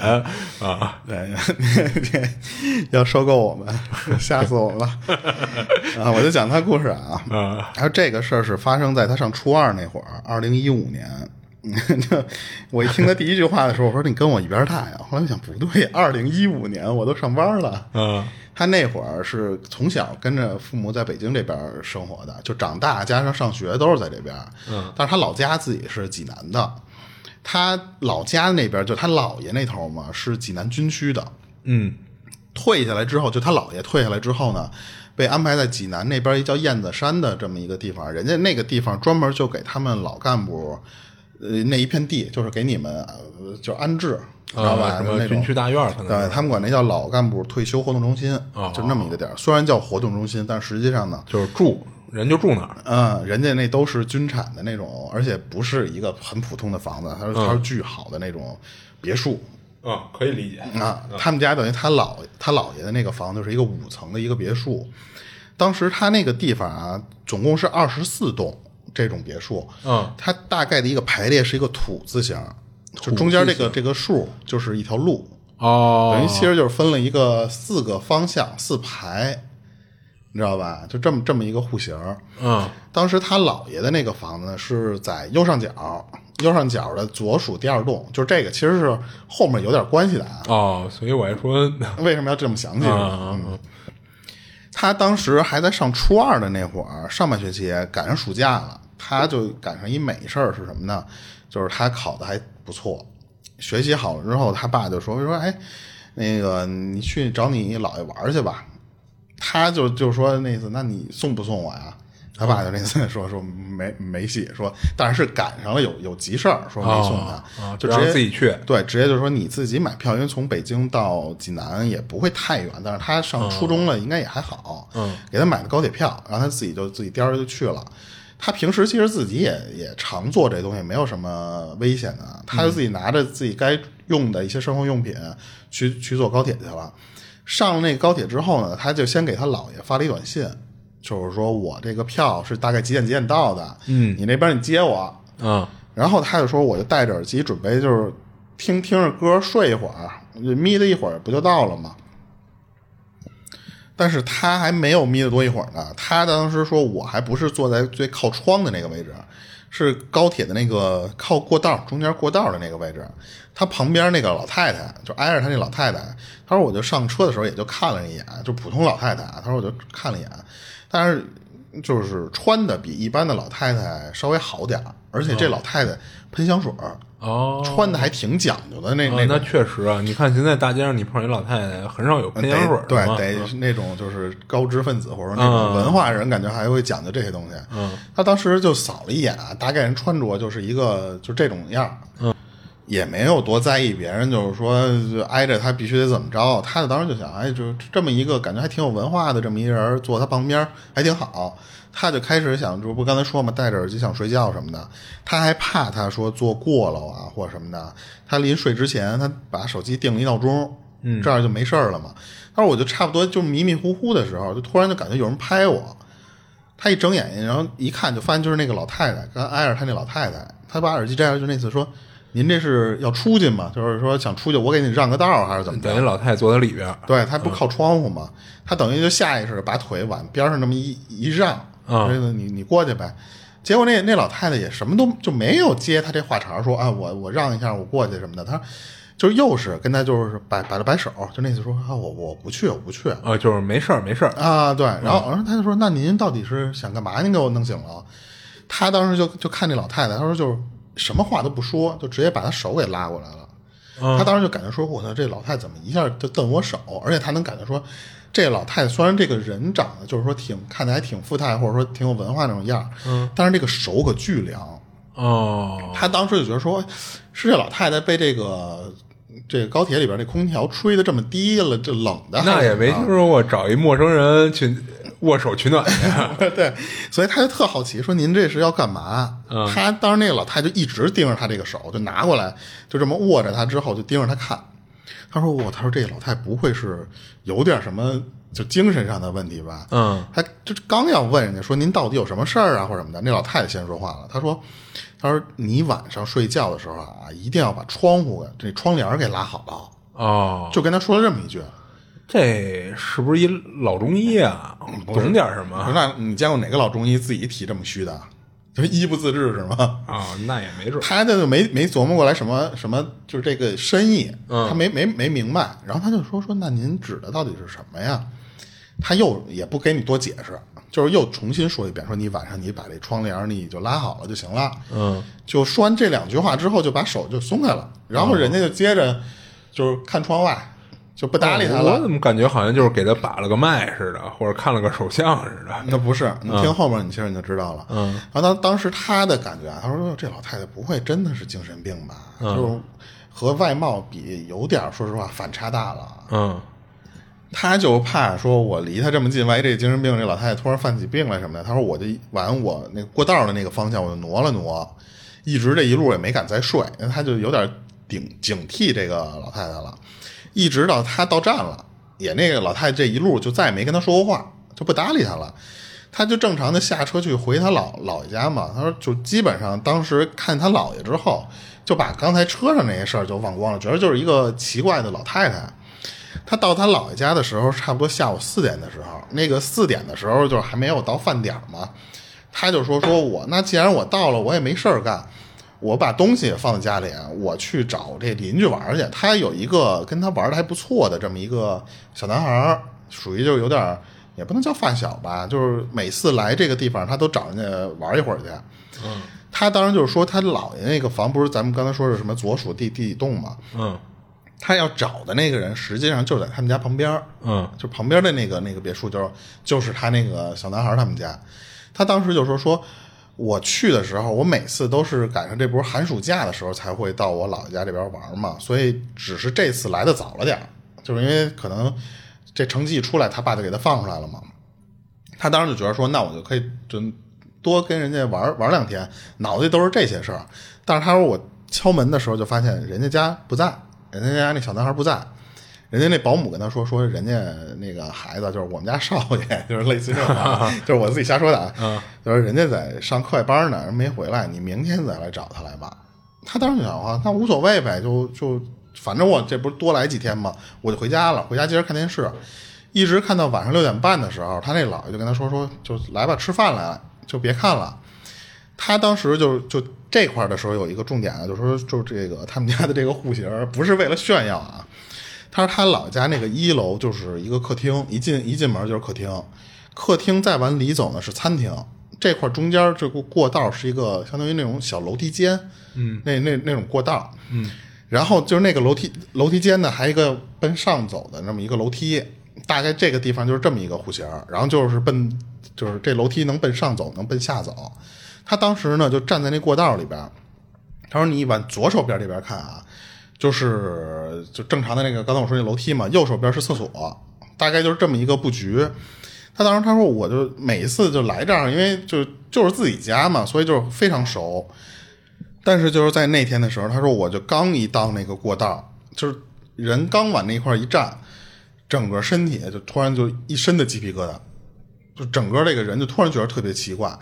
啊。对，要收购我们，吓死我们了啊！我就讲他故事啊。然后这个事儿是发生在他上初二那会儿，二零一五年。*laughs* 我一听他第一句话的时候，我说你跟我一边大呀。后来我想不对，二零一五年我都上班了。嗯。他那会儿是从小跟着父母在北京这边生活的，就长大加上上学都是在这边。嗯，但是他老家自己是济南的，他老家那边就他姥爷那头嘛是济南军区的。嗯，退下来之后，就他姥爷退下来之后呢，被安排在济南那边一叫燕子山的这么一个地方，人家那个地方专门就给他们老干部，呃，那一片地就是给你们就安置。知道吧？什么军区大院？对他们管那叫老干部退休活动中心，就那么一个地儿。虽然叫活动中心，但实际上呢，就是住人就住哪儿。嗯，人家那都是军产的那种，而且不是一个很普通的房子，它是它是巨好的那种别墅。啊，可以理解啊。他们家等于他姥他姥爷的那个房子是一个五层的一个别墅。当时他那个地方啊，总共是二十四栋这种别墅。嗯，它大概的一个排列是一个土字形。就中间这个这个数就是一条路哦，等于其实就是分了一个四个方向四排，你知道吧？就这么这么一个户型。嗯，当时他姥爷的那个房子呢是在右上角，右上角的左数第二栋，就是这个其实是后面有点关系的啊。哦，所以我还说 *laughs* 为什么要这么详细？嗯，他当时还在上初二的那会儿，上半学期赶上暑假了，他就赶上一美事儿是什么呢？就是他考的还。不错，学习好了之后，他爸就说说，哎，那个你去找你姥爷玩去吧。他就就说那意思，那你送不送我呀？他爸就那次说说没没戏，说但是赶上了有有急事儿，说没送他，就直接自己去。对，直接就说你自己买票，因为从北京到济南也不会太远，但是他上初中了，应该也还好。嗯，给他买的高铁票，然后他自己就自己颠儿就去了。他平时其实自己也也常做这东西，没有什么危险的。他就自己拿着自己该用的一些生活用品去去坐高铁去了。上了那个高铁之后呢，他就先给他姥爷发了一短信，就是说我这个票是大概几点几点到的，嗯，你那边你接我，嗯。然后他就说我就戴着耳机准备就是听听着歌睡一会儿，眯了一会儿不就到了吗？但是他还没有眯得多一会儿呢。他当时说，我还不是坐在最靠窗的那个位置，是高铁的那个靠过道中间过道的那个位置。他旁边那个老太太就挨着他那老太太。他说，我就上车的时候也就看了一眼，就普通老太太啊。他说，我就看了一眼，但是就是穿的比一般的老太太稍微好点儿，而且这老太太喷香水儿，哦，穿的还挺讲究的那啊那那。确实啊，你看现在大街上你碰见一老太太，很少有喷香水的对，得那种就是高知分子或者那种嗯文化人，感觉还会讲究这些东西。嗯，他当时就扫了一眼啊，大概人穿着就是一个就这种样嗯，也没有多在意别人，就是说就挨着他必须得怎么着。他当时就想，哎，就这么一个感觉还挺有文化的这么一人坐他旁边还挺好。他就开始想，这不刚才说嘛，戴着耳机想睡觉什么的。他还怕他说做过了啊或者什么的。他临睡之前，他把手机定了一闹钟，嗯，这样就没事儿了嘛。但是我就差不多就迷迷糊糊的时候，就突然就感觉有人拍我。他一睁眼睛，然后一看就发现就是那个老太太，刚挨着他那老太太。他把耳机摘下，就那次说：“您这是要出去吗？就是说想出去，我给你让个道还是怎么着等于老太太坐在里边，对她不靠窗户嘛，他等于就下意识的把腿往边上那么一一让，嗯说你你过去呗。结果那那老太太也什么都就没有接他这话茬，说啊我我让一下我过去什么的。他就是又是跟他就是摆摆了摆手，就那次说啊我我不去我不去啊，就是没事儿没事儿，啊对，然后然后他就说那您到底是想干嘛？您给我弄醒了。他当时就就看那老太太，他说就是什么话都不说，就直接把他手给拉过来了。他当时就感觉说，我操，这老太太怎么一下就瞪我手？而且他能感觉说，这老太太虽然这个人长得就是说挺看起来挺富态，或者说挺有文化那种样儿，嗯，但是这个手可巨凉。哦，他当时就觉得说，是这老太太被这个这个高铁里边这空调吹的这么低了，这冷的，那也没听说过找一陌生人去握手取暖去。*laughs* 对，所以他就特好奇，说您这是要干嘛？嗯他当时那个老太就一直盯着他这个手，就拿过来，就这么握着他之后就盯着他看。他说：“我，他说这老太不会是有点什么就精神上的问题吧？”嗯，他就刚要问人家说您到底有什么事儿啊或者什么的，那老太太先说话了，她说：“他说你晚上睡觉的时候啊，一定要把窗户这窗帘给拉好了。”哦，就跟他说了这么一句。这是不是一老中医啊？懂点什么那你见过哪个老中医自己提这么虚的？就一不自治是吗？啊？那也没准儿。他就没没琢磨过来什么什么，就是这个深意，嗯他没没没明白。然后他就说说，那您指的到底是什么呀？他又也不给你多解释，就是又重新说一遍，说你晚上你把这窗帘你就拉好了就行了。嗯，就说完这两句话之后，就把手就松开了，然后人家就接着就是看窗外，就不搭理他了。我怎么感觉好像就是给他把了个脉似的，或者看了个手相似的？那不是，你听后面，你其实你就知道了。嗯，然后当当时他的感觉啊，他说这老太太不会真的是精神病吧？嗯就是和外貌比，有点说实话反差大了。嗯他就怕说我离他这么近，万一这精神病这老太太突然犯起病来什么的，他说我就往我那过道的那个方向我就挪了挪，一直这一路也没敢再睡，他就有点警警惕这个老太太了。一直到他到站了，也那个老太太这一路就再也没跟他说过话，就不搭理他了。他就正常的下车去回他姥姥爷家嘛。他说，就基本上当时看他姥爷之后，就把刚才车上那些事儿就忘光了，觉得就是一个奇怪的老太太。他到他姥爷家的时候，差不多下午四点的时候，那个四点的时候就还没有到饭点嘛，他就说说我那既然我到了，我也没事儿干，我把东西也放在家里，我去找这邻居玩去。他有一个跟他玩的还不错的这么一个小男孩，属于就是有点儿也不能叫发小吧，就是每次来这个地方，他都找人家玩一会儿去。嗯他当时就是说，他姥爷那个房不是咱们刚才说是什么左属地地底洞嘛，嗯他要找的那个人，实际上就在他们家旁边嗯就旁边的那个那个别墅，就是就是他那个小男孩他们家。他当时就说说，我去的时候，我每次都是赶上这波寒暑假的时候才会到我姥爷家这边玩嘛，所以只是这次来的早了点就是因为可能这成绩一出来，他爸就给他放出来了嘛。他当时就觉得说，那我就可以就多跟人家玩玩两天，脑子里都是这些事儿。但是他说我敲门的时候就发现人家家不在，人家家那小男孩不在。人家那保姆跟他说说，人家那个孩子就是我们家少爷，*laughs* 就是类似于这种话，*laughs* 就是我自己瞎说的啊。就是人家在上课外班呢，人没回来，你明天再来找他来吧。他当时就想啊，那无所谓呗，就就反正我这不是多来几天嘛，我就回家了，回家接着看电视，一直看到晚上六点半的时候，他那姥爷就跟他说说，就来吧，吃饭来了，就别看了。他当时就就这块儿的时候有一个重点啊，就说就这个他们家的这个户型不是为了炫耀啊，他说他老家那个一楼就是一个客厅，一进一进门就是客厅，客厅再往里走呢是餐厅，这块中间这个过道是一个相当于那种小楼梯间，嗯，那那那种过道，嗯，然后就是那个楼梯楼梯间呢，还有一个奔上走的那么一个楼梯，大概这个地方就是这么一个户型，然后就是奔就是这楼梯能奔上走，能奔下走。他当时呢就站在那过道里边，他说你往左手边这边看啊，就是就正常的那个刚才我说那楼梯嘛，右手边是厕所，大概就是这么一个布局。他当时他说我就每一次就来这儿，因为就就是自己家嘛，所以就非常熟。但是就是在那天的时候，他说我就刚一到那个过道，就是人刚往那块一站，整个身体就突然就一身的鸡皮疙瘩，就整个这个人就突然觉得特别奇怪。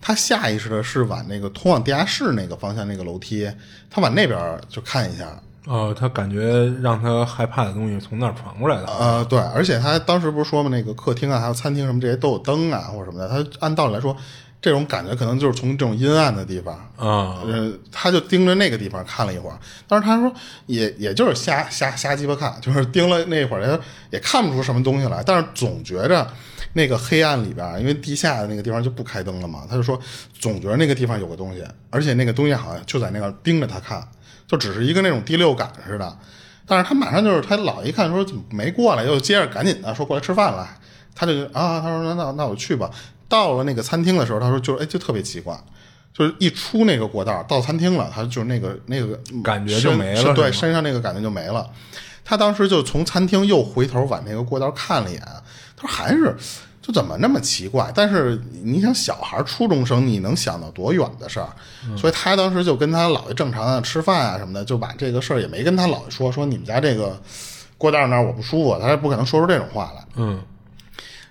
他下意识的是往那个通往地下室那个方向那个楼梯，他往那边就看一下。哦，他感觉让他害怕的东西从那儿传过来的。呃，对，而且他当时不是说嘛，那个客厅啊，还有餐厅什么这些都有灯啊，或者什么的。他按道理来说，这种感觉可能就是从这种阴暗的地方啊，呃，他就盯着那个地方看了一会儿。但是他说也也就是瞎瞎瞎鸡巴看，就是盯了那会儿，他也看不出什么东西来。但是总觉着那个黑暗里边，因为地下的那个地方就不开灯了嘛，他就说总觉得那个地方有个东西，而且那个东西好像就在那个盯着他看。就只是一个那种第六感似的，但是他马上就是他老一看说怎么没过来，又接着赶紧的说过来吃饭了，他就啊，他说那那那我去吧。到了那个餐厅的时候，他说就是哎就特别奇怪，就是一出那个过道到餐厅了，他就是那个那个感觉就没了，对，身上那个感觉就没了。他当时就从餐厅又回头往那个过道看了一眼，他说还是。就怎么那么奇怪？但是你想，小孩初中生，你能想到多远的事儿？所以他当时就跟他姥爷正常的吃饭啊什么的，就把这个事儿也没跟他姥爷说，说你们家这个过道那儿我不舒服，他也不可能说出这种话来。嗯，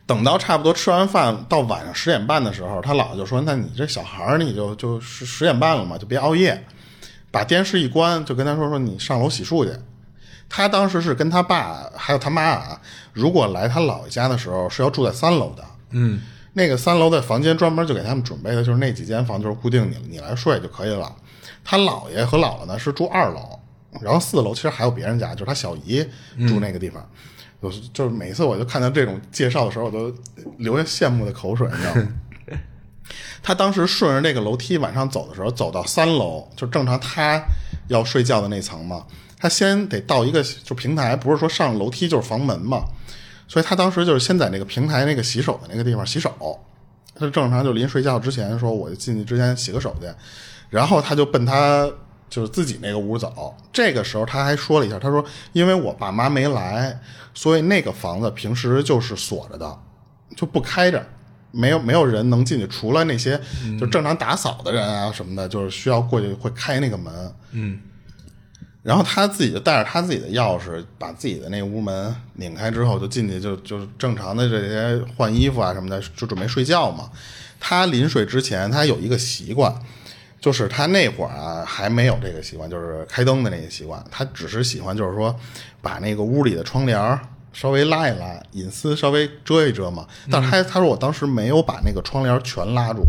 等到差不多吃完饭到晚上十点半的时候，他姥爷就说：“那你这小孩儿，你就就十十点半了嘛，就别熬夜，把电视一关，就跟他说说你上楼洗漱去。”他当时是跟他爸还有他妈啊，如果来他姥爷家的时候是要住在三楼的，嗯，那个三楼的房间专门就给他们准备的就是那几间房，就是固定你你来睡就可以了。他姥爷和姥姥呢是住二楼，然后四楼其实还有别人家，就是他小姨住那个地方。就是就是每次我就看到这种介绍的时候，我都流下羡慕的口水，你知道吗？他当时顺着那个楼梯往上走的时候，走到三楼，就正常他要睡觉的那层嘛。他先得到一个就平台，不是说上楼梯就是房门嘛，所以他当时就是先在那个平台那个洗手的那个地方洗手。他正常就临睡觉之前说，我就进去之前洗个手去，然后他就奔他就是自己那个屋走。这个时候他还说了一下，他说因为我爸妈没来，所以那个房子平时就是锁着的，就不开着，没有没有人能进去，除了那些就正常打扫的人啊什么的，就是需要过去会开那个门。嗯。然后他自己就带着他自己的钥匙，把自己的那屋门拧开之后，就进去，就就正常的这些换衣服啊什么的，就准备睡觉嘛。他临睡之前，他有一个习惯，就是他那会儿啊还没有这个习惯，就是开灯的那个习惯。他只是喜欢，就是说把那个屋里的窗帘稍微拉一拉，隐私稍微遮一遮嘛。但是他他说我当时没有把那个窗帘全拉住。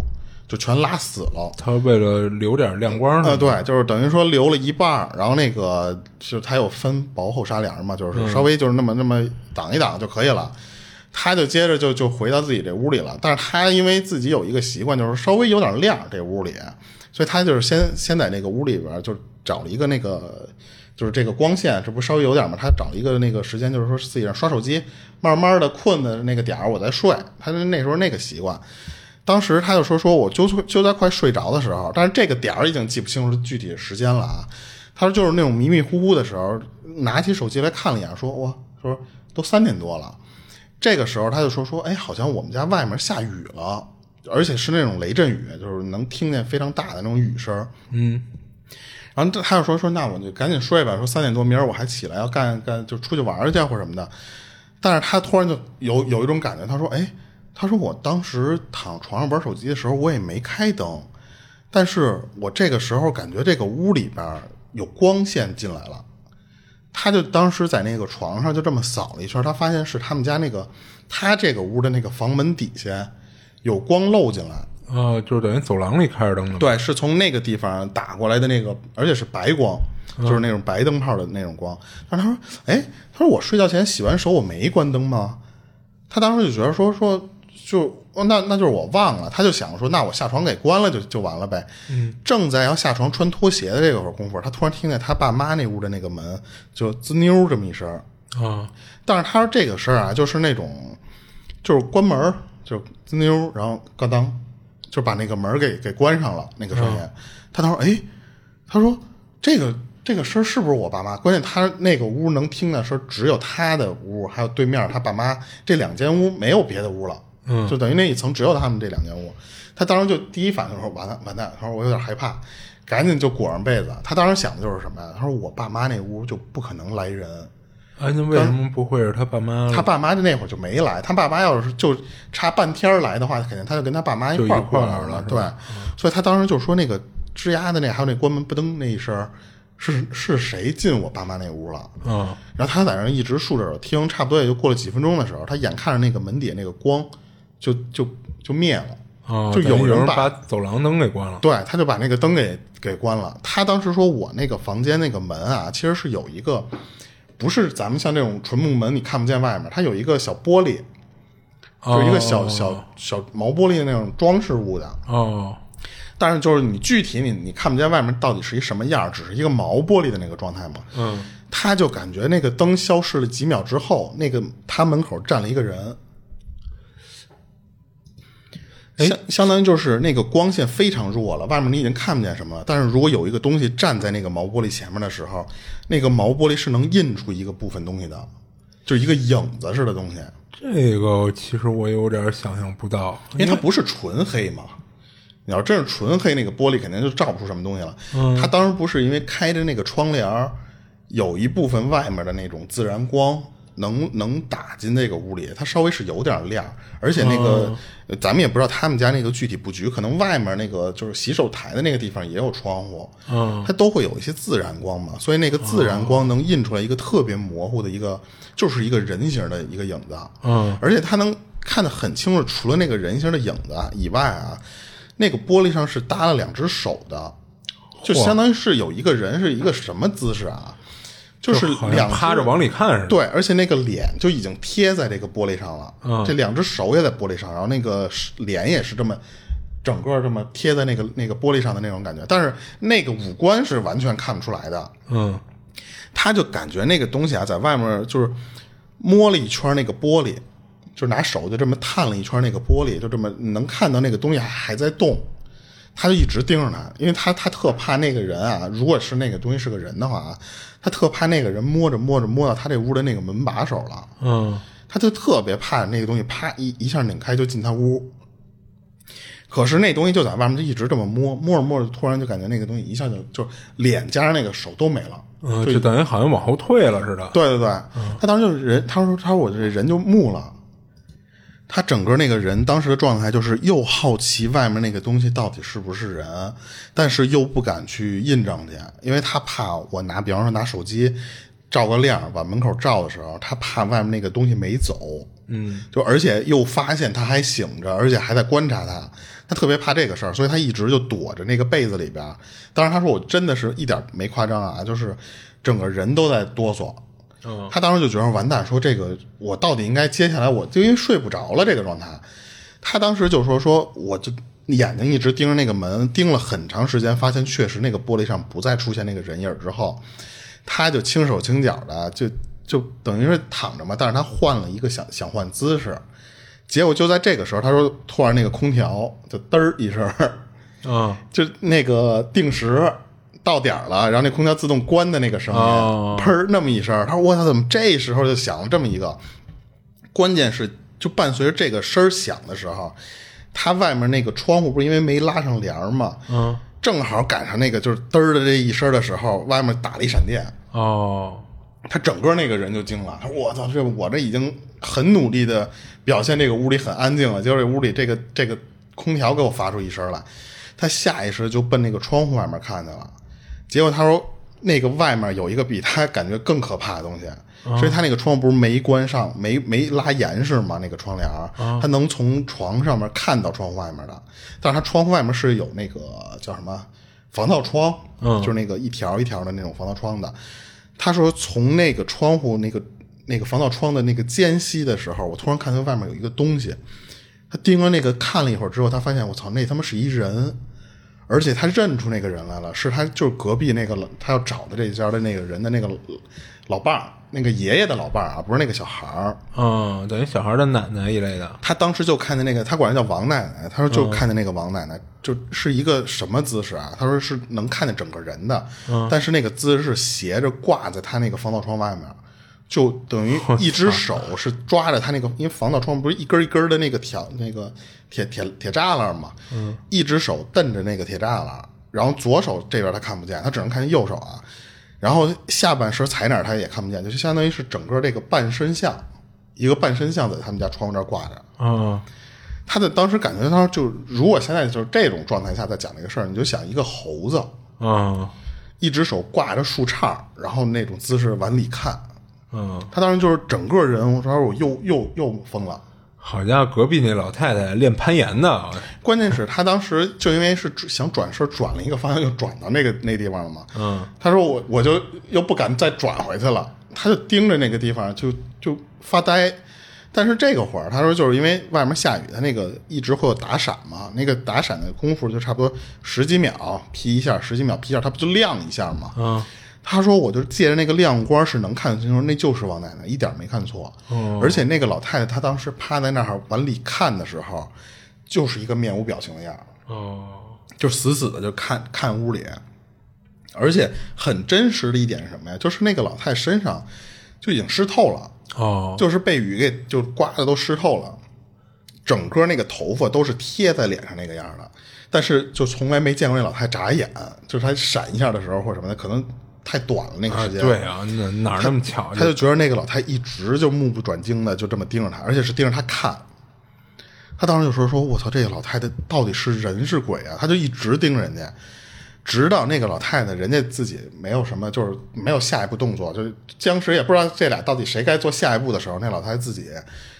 就全拉死了。他为了留点亮光呢，对，就是等于说留了一半然后那个就他有分薄厚纱帘嘛，就是稍微就是那么那么挡一挡就可以了。他就接着就就回到自己这屋里了。但是他因为自己有一个习惯，就是稍微有点亮这屋里，所以他就是先先在那个屋里边就找了一个那个就是这个光线，这不稍微有点嘛？他找了一个那个时间，就是说自己刷手机，慢慢的困的那个点儿我再睡。他那时候那个习惯。当时他就说：“说我就就在快睡着的时候，但是这个点儿已经记不清楚具体的时间了啊。”他说：“就是那种迷迷糊糊的时候，拿起手机来看了一眼，说：‘哇，说都三点多了。’这个时候他就说：‘说哎，好像我们家外面下雨了，而且是那种雷阵雨，就是能听见非常大的那种雨声。’嗯，然后他就说：‘说那我就赶紧睡吧。’说三点多明儿我还起来要干干，就出去玩去或什么的。但是他突然就有有一种感觉，他说：‘哎。’他说：“我当时躺床上玩手机的时候，我也没开灯，但是我这个时候感觉这个屋里边有光线进来了。他就当时在那个床上就这么扫了一圈，他发现是他们家那个他这个屋的那个房门底下有光漏进来。啊，就是等于走廊里开着灯的。对，是从那个地方打过来的那个，而且是白光，就是那种白灯泡的那种光。但是他说：，哎，他说我睡觉前洗完手我没关灯吗？他当时就觉得说说。”就哦那那就是我忘了，他就想说，那我下床给关了就就完了呗。嗯，正在要下床穿拖鞋的这个会儿功夫，他突然听见他爸妈那屋的那个门就滋妞这么一声啊，但是他说这个声啊，就是那种就是关门就滋妞，然后咯当，就把那个门给给关上了那个声音。他他说哎，他说这个。这个声是不是我爸妈？关键他那个屋能听的声只有他的屋，还有对面他爸妈这两间屋，没有别的屋了。嗯，就等于那一层只有他们这两间屋。他当时就第一反应说：“完蛋，完蛋！”他说：“我有点害怕，赶紧就裹上被子。”他当时想的就是什么呀？他说：“我爸妈那屋就不可能来人。”哎，那为什么不会是他爸妈？他爸妈就那会儿就没来。他爸妈要是就差半天来的话，肯定他就跟他爸妈一块儿过来了。对，所以他当时就说那个吱呀的那，还有那关门不噔那一声。是是谁进我爸妈那屋了？嗯，然后他在那一直竖着耳听，差不多也就过了几分钟的时候，他眼看着那个门底下那个光就就就灭了，就有人把走廊灯给关了。对，他就把那个灯给给关了。他当时说我那个房间那个门啊，其实是有一个，不是咱们像这种纯木门，你看不见外面，它有一个小玻璃，就一个小小小毛玻璃的那种装饰物的。哦。但是就是你具体你你看不见外面到底是一什么样，只是一个毛玻璃的那个状态嘛。嗯，他就感觉那个灯消失了几秒之后，那个他门口站了一个人，相相当于就是那个光线非常弱了，外面你已经看不见什么了。但是如果有一个东西站在那个毛玻璃前面的时候，那个毛玻璃是能印出一个部分东西的，就是一个影子似的东西。这个其实我有点想象不到，因为它不是纯黑嘛。你要真是纯黑，那个玻璃肯定就照不出什么东西了。它当时不是因为开着那个窗帘有一部分外面的那种自然光能能打进那个屋里，它稍微是有点亮，而且那个咱们也不知道他们家那个具体布局，可能外面那个就是洗手台的那个地方也有窗户，嗯，它都会有一些自然光嘛，所以那个自然光能印出来一个特别模糊的一个，就是一个人形的一个影子，嗯，而且它能看得很清楚，除了那个人形的影子以外啊。那个玻璃上是搭了两只手的，就相当于是有一个人是一个什么姿势啊？就是两趴着往里看似的。对，而且那个脸就已经贴在这个玻璃上了。嗯，这两只手也在玻璃上，然后那个脸也是这么整个这么贴在那个那个玻璃上的那种感觉。但是那个五官是完全看不出来的。嗯，他就感觉那个东西啊，在外面就是摸了一圈那个玻璃。就拿手就这么探了一圈那个玻璃，就这么能看到那个东西还在动，他就一直盯着他，因为他他特怕那个人啊，如果是那个东西是个人的话，他特怕那个人摸着摸着摸到他这屋的那个门把手了，嗯，他就特别怕那个东西啪一一下拧开就进他屋，可是那东西就在外面就一直这么摸摸着摸着，突然就感觉那个东西一下就就脸加上那个手都没了，嗯，就等于好像往后退了似的，对对对，他当时就是人，他说他说我这人就木了。他整个那个人当时的状态就是又好奇外面那个东西到底是不是人，但是又不敢去印证去，因为他怕我拿，比方说拿手机照个亮，往门口照的时候，他怕外面那个东西没走，嗯，就而且又发现他还醒着，而且还在观察他，他特别怕这个事儿，所以他一直就躲着那个被子里边。当然，他说我真的是一点没夸张啊，就是整个人都在哆嗦。他当时就觉得完蛋，说这个我到底应该接下来，我就因为睡不着了这个状态。他当时就说说，我就眼睛一直盯着那个门，盯了很长时间，发现确实那个玻璃上不再出现那个人影之后，他就轻手轻脚的就就等于是躺着嘛，但是他换了一个想想换姿势，结果就在这个时候，他说突然那个空调就嘚儿一声，嗯，就那个定时。到点了，然后那空调自动关的那个声音，砰那么一声，他说：“我操，怎么这时候就响了这么一个？关键是，就伴随着这个声响的时候，他外面那个窗户不是因为没拉上帘吗？嗯，正好赶上那个就是嘚儿的这一声的时候，外面打了一闪电。哦，他整个那个人就惊了，他说：我操，这我这已经很努力的表现这个屋里很安静了，结果这屋里这个这个空调给我发出一声来，他下意识就奔那个窗户外面看去了。”结果他说，那个外面有一个比他感觉更可怕的东西，所以他那个窗户不是没关上，没没拉严实吗？那个窗帘，他能从床上面看到窗户外面的，但是他窗户外面是有那个叫什么防盗窗，就是那个一条一条的那种防盗窗的。他说从那个窗户那个那个防盗窗的那个间隙的时候，我突然看到外面有一个东西。他盯着那个看了一会儿之后，他发现我操，那他妈是一人，而且他认出那个人来了，是他就是隔壁那个他要找的这家的那个人的那个老伴儿，那个爷爷的老伴儿啊，不是那个小孩儿。嗯，等于小孩的奶奶一类的。他当时就看见那个，他管人叫王奶奶，他说就看见那个王奶奶，就是一个什么姿势啊？他说是能看见整个人的，但是那个姿势是斜着挂在他那个防盗窗外面。就等于一只手是抓着他那个，因为防盗窗不是一根一根的那个条那个铁铁铁栅栏嘛，嗯，一只手蹬着那个铁栅栏，然后左手这边他看不见，他只能看见右手啊，然后下半身踩哪他也看不见，就相当于是整个这个半身像，一个半身像在他们家窗户这儿挂着，嗯，他的当时感觉他就如果现在就是这种状态下再讲这个事儿，你就想一个猴子，嗯，一只手挂着树杈，然后那种姿势往里看。嗯，他当时就是整个人，我说我又又又疯了。好家伙，隔壁那老太太练攀岩呢，关键是她当时就因为是想转身，转了一个方向，又转到那个那地方了嘛。嗯，他说我我就又不敢再转回去了，她就盯着那个地方就就发呆。但是这个会儿，她说就是因为外面下雨，他那个一直会有打闪嘛，那个打闪的功夫就差不多十几秒劈一下，十几秒劈一下，它不就亮一下嘛。嗯。他说：“我就借着那个亮光是能看清楚，那就是王奶奶，一点没看错。而且那个老太太，她当时趴在那儿往里看的时候，就是一个面无表情的样儿，哦，就死死的就看看屋里。而且很真实的一点是什么呀？就是那个老太太身上就已经湿透了，哦，就是被雨给就刮的都湿透了，整个那个头发都是贴在脸上那个样的。但是就从来没见过那老太太眨眼，就是她闪一下的时候或者什么的，可能。”太短了那个时间，对啊，哪哪那么巧？他就觉得那个老太一直就目不转睛的就这么盯着他，而且是盯着他看。他当时就说：“说我操，这个老太太到底是人是鬼啊？”他就一直盯着人家，直到那个老太太人家自己没有什么，就是没有下一步动作，就是僵尸也不知道这俩到底谁该做下一步的时候，那老太太自己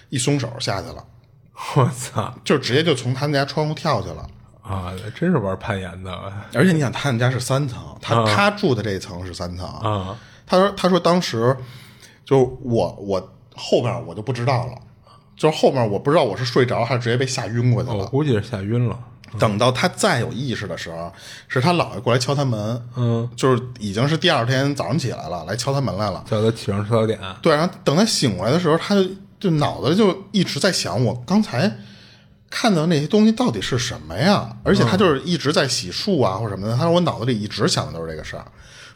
一松手下去了。*laughs* 我操！就直接就从他们家窗户跳去了。啊，真是玩攀岩的！而且你想，他们家是三层，他他住的这一层是三层啊。他说：“他说当时就我我后边我就不知道了，就是后面我不知道我是睡着还是直接被吓晕过去了。我估计是吓晕了。等到他再有意识的时候，是他姥爷过来敲他门，嗯，就是已经是第二天早上起来了，来敲他门来了，叫他起床吃早点。对，然后等他醒过来的时候，他就就脑子就一直在想，我刚才。”看到那些东西到底是什么呀？而且他就是一直在洗漱啊，或者什么的。他说我脑子里一直想的都是这个事儿。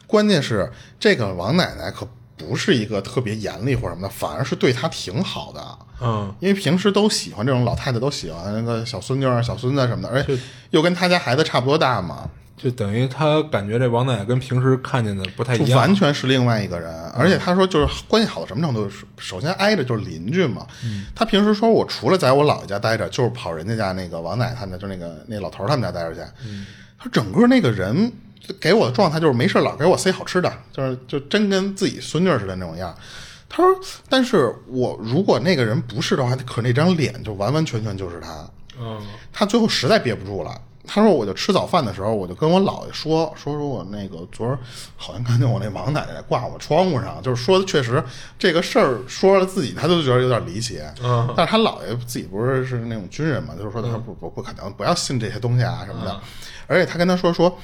关键是这个王奶奶可不是一个特别严厉或者什么的，反而是对他挺好的。嗯，因为平时都喜欢这种老太太都喜欢那个小孙女啊、小孙子什么的，而且又跟他家孩子差不多大嘛。就等于他感觉这王奶奶跟平时看见的不太一样，完全是另外一个人。而且他说，就是关系好到什么程度？首先挨着就是邻居嘛。他平时说我除了在我姥爷家待着，就是跑人家家那个王奶奶他们家，就那个那老头他们家待着去。他整个那个人给我的状态就是没事老给我塞好吃的，就是就真跟自己孙女似的那种样。他说，但是我如果那个人不是的话，可那张脸就完完全全就是他。嗯，他最后实在憋不住了。他说：“我就吃早饭的时候，我就跟我姥爷说说说我那个昨儿好像看见我那王奶奶挂我窗户上，就是说的确实这个事儿说了自己他都觉得有点离奇。嗯，但是他姥爷自己不是是那种军人嘛，就是说他不不不可能不要信这些东西啊什么的。而且他跟他说说，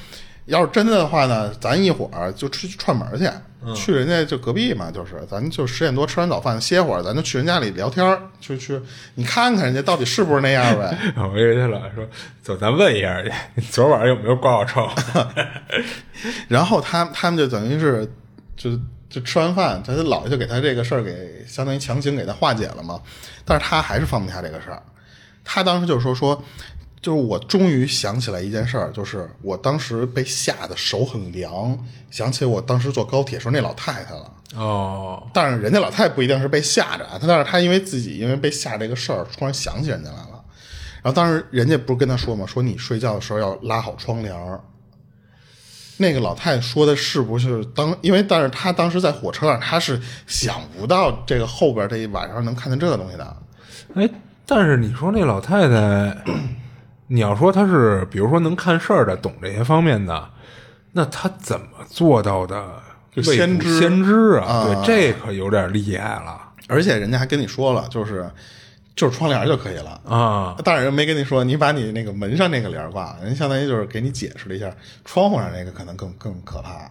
要是真的的话呢，咱一会儿就出去串门去。”去人家就隔壁嘛，就是咱就十点多吃完早饭歇会儿，咱就去人家里聊天儿去去，你看看人家到底是不是那样呗。*laughs* 我以为他老说走，咱问一下去，昨晚上有没有挂我窗？*laughs* 然后他他们就等于是就就吃完饭，他姥爷就给他这个事儿给相当于强行给他化解了嘛，但是他还是放不下这个事儿，他当时就说说。就是我终于想起来一件事儿，就是我当时被吓得手很凉，想起我当时坐高铁时候那老太太了。哦，但是人家老太太不一定是被吓着啊，他但是她因为自己因为被吓这个事儿，突然想起人家来了。然后当时人家不是跟她说吗？说你睡觉的时候要拉好窗帘儿。那个老太太说的是不是当？因为但是她当时在火车上，她是想不到这个后边这一晚上能看见这个东西的。哎，但是你说那老太太。你要说他是，比如说能看事儿的，懂这些方面的，那他怎么做到的？先知先知啊，对，这可有点厉害了。而且人家还跟你说了，就是就是窗帘就可以了。啊，当然人没跟你说，你把你那个门上那个帘儿挂，人相当于就是给你解释了一下，窗户上那个可能更更可怕。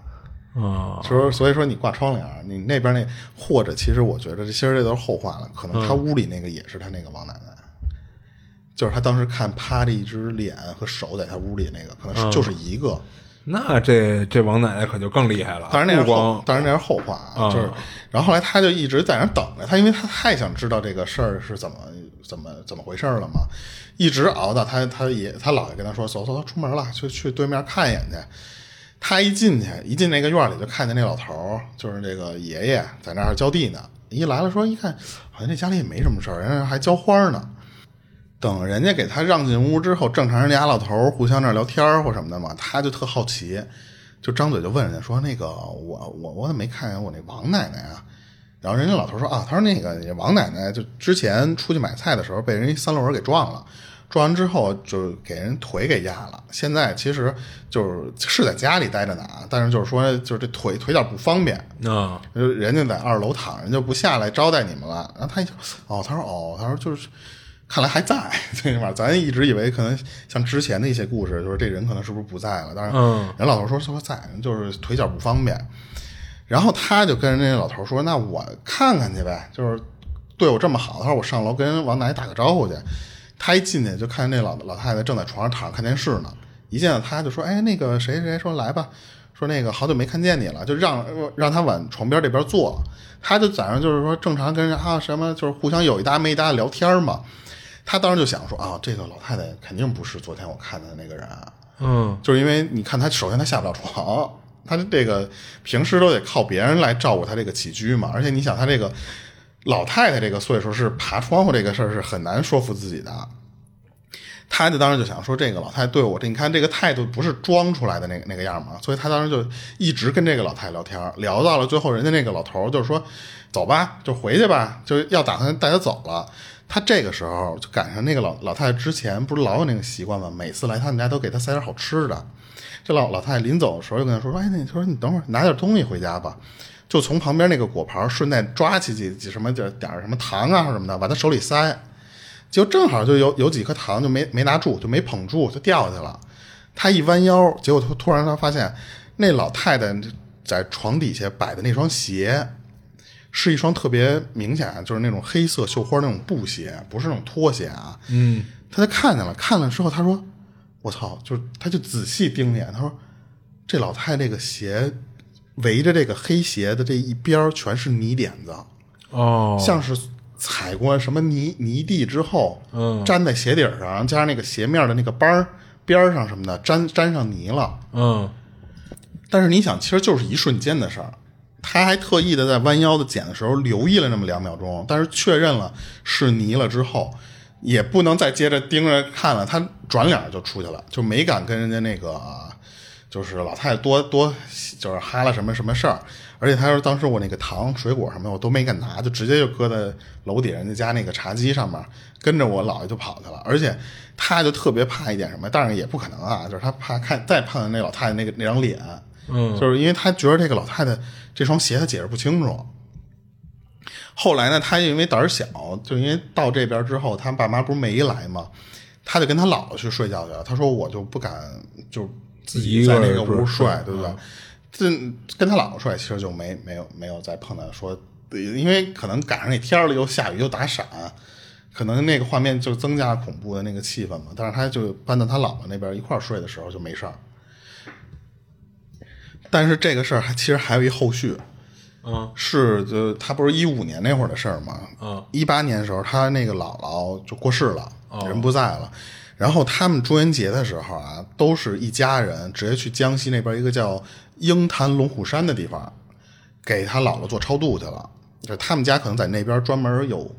啊，所以所以说你挂窗帘儿，你那边那或者其实我觉得这其实这都是后话了，可能他屋里那个也是他那个王奶奶，就是他当时看趴着一只脸和手在他屋里那个，可能是就是一个。那这这王奶奶可就更厉害了，当然那是后，当然那是后话啊，就是，然后后来他就一直在那儿等着他，因为他太想知道这个事儿是怎么怎么怎么回事儿了嘛，一直熬到他他爷他姥爷跟他说走走走出门了，去去对面看一眼去。他一进去，一进那个院里就看见那老头儿，就是这个爷爷在那儿浇地呢。一来了说一看，好像这家里也没什么事儿，人家还浇花呢。等人家给他让进屋之后，正常人俩老头儿互相那儿聊天儿或什么的嘛，他就特好奇，就张嘴就问人家说：“那个我我我怎么没看见我那王奶奶啊？”然后人家老头说：“啊，他说那个王奶奶就之前出去买菜的时候被人一三轮儿给撞了，撞完之后就给人腿给压了。现在其实就是是在家里待着呢，但是就是说就是这腿腿脚不方便，啊，就人家在二楼躺着，人就不下来招待你们了。然后他一听，哦，他说哦，他说就是，看来还在这块儿。咱一直以为可能像之前的一些故事，就是这人可能是不是不在了？但是嗯人老头说说在，就是腿脚不方便。然后他就跟人家老头说：“那我看看去呗，就是对我这么好，他说我上楼跟王奶奶打个招呼去。”他一进去就看见那老老太太正在床上躺着看电视呢，一见到他就说：“哎，那个谁谁说来吧，说那个好久没看见你了，就让让他往床边这边坐。”他就在上就是说正常跟人啊什么就是互相有一搭没一搭的聊天嘛。他当时就想说啊，这个老太太肯定不是昨天我看的那个人啊，嗯就是因为你看他，首先他下不了床，他这个平时都得靠别人来照顾他这个起居嘛。而且你想，他这个老太太这个岁数是爬窗户这个事儿是很难说服自己的。他就当时就想说，这个老太太对我这，你看这个态度不是装出来的那个那个样嘛，所以他当时就一直跟这个老太太聊天，聊到了最后，人家那个老头儿就说：“走吧，就回去吧，就要打算带她走了。”他这个时候就赶上那个老老太太之前不是老有那个习惯吗？每次来他们家都给他塞点好吃的。这老老太太临走的时候就跟他说：“说哎，那你说你等会儿拿点东西回家吧。”就从旁边那个果盘顺带抓起几几什么点点什么糖啊什么的，往他手里塞。结果正好就有有几颗糖就没没拿住，就没捧住，就掉下去了。他一弯腰，结果突突然他发现那老太太在床底下摆的那双鞋，是一双特别明显就是那种黑色绣花那种布鞋，不是那种拖鞋啊。嗯，他就看见了，看了之后他说：“我操！”就是他就仔细盯了一眼，他说：“这老太这个鞋围着这个黑鞋的这一边儿全是泥点子，哦，像是踩过什么泥泥地之后，嗯粘在鞋底上，然后，加上那个鞋面的那个帮儿边儿上什么的，粘粘上泥了。嗯但是你想，其实就是一瞬间的事儿。他还特意的在弯腰的捡的时候留意了那么两秒钟，但是确认了是泥了之后，也不能再接着盯着看了，他转脸就出去了，就没敢跟人家那个就是老太太多多就是哈了什么什么事儿。而且他说当时我那个糖水果什么我都没敢拿，就直接就搁在楼底人家家那个茶几上面，跟着我姥爷就跑去了。而且他就特别怕一点什么，但是也不可能啊，就是他怕看再碰见那老太太那个那张脸。嗯，就是因为他觉得这个老太太这双鞋他解释不清楚。后来呢，他因为胆儿小，就因为到这边之后，他爸妈不是没来嘛，他就跟他姥姥去睡觉去了。他说我就不敢就自己在那个屋睡，对不对？这跟他姥姥睡，其实就没没有没有再碰到说，因为可能赶上那天了，又下雨又打闪，可能那个画面就增加恐怖的那个气氛嘛。但是他就搬到他姥姥那边一块儿睡的时候就没事儿。但是这个事儿还其实还有一后续，嗯是就他不是一五年那会儿的事儿吗？嗯，一八年的时候，他那个姥姥就过世了，人不在了。然后他们中元节的时候啊，都是一家人直接去江西那边一个叫鹰潭龙虎山的地方，给他姥姥做超度去了。就他们家可能在那边专门有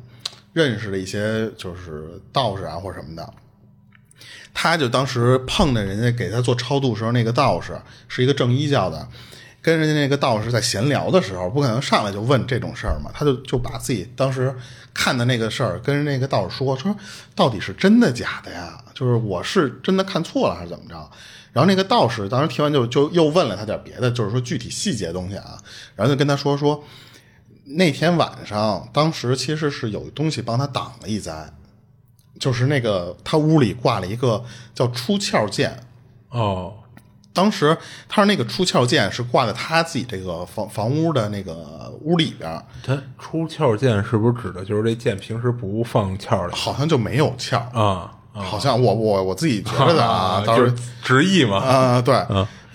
认识的一些就是道士啊或者什么的。他就当时碰见人家给他做超度时候，那个道士是一个正一教的，跟人家那个道士在闲聊的时候，不可能上来就问这种事儿嘛，他就就把自己当时看的那个事儿跟那个道士说，说到底是真的假的呀？就是我是真的看错了还是怎么着？然后那个道士当时听完就就又问了他点别的，就是说具体细节的东西啊，然后就跟他说说。那天晚上，当时其实是有东西帮他挡了一灾，就是那个他屋里挂了一个叫出窍剑。哦，当时他说那个出窍剑是挂在他自己这个房房屋的那个屋里边他，出鞘剑是不是指的就是这剑平时不放鞘里好像就没有鞘，啊？好像我我我自己觉得的啊，*laughs* 当时就是直译嘛。啊、对，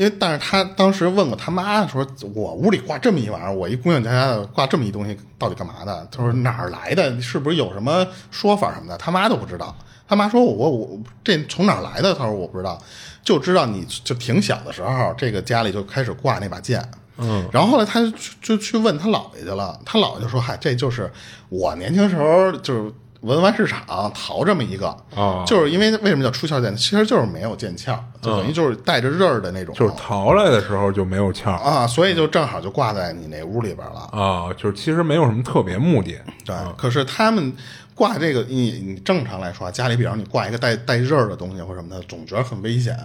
因为但是他当时问过他妈说，我屋里挂这么一玩意儿，我一姑娘家家的挂这么一东西，到底干嘛的？他说哪儿来的？是不是有什么说法什么的？他妈都不知道。他妈说我我我这从哪儿来的？他说我不知道，就知道你就挺小的时候，这个家里就开始挂那把剑。嗯，然后后来他就去就去问他姥爷去了，他姥爷就说：“嗨，这就是我年轻时候就是文玩市场淘这么一个，哦就是因为为什么叫出鞘剑？其实就是没有剑鞘，就等于就是带着刃儿的那种，就是淘来的时候就没有鞘啊，所以就正好就挂在你那屋里边了。啊，就是其实没有什么特别目的。对，可是他们挂这个，你你正常来说啊，家里比方你挂一个带带刃儿的东西或什么的，总觉得很危险。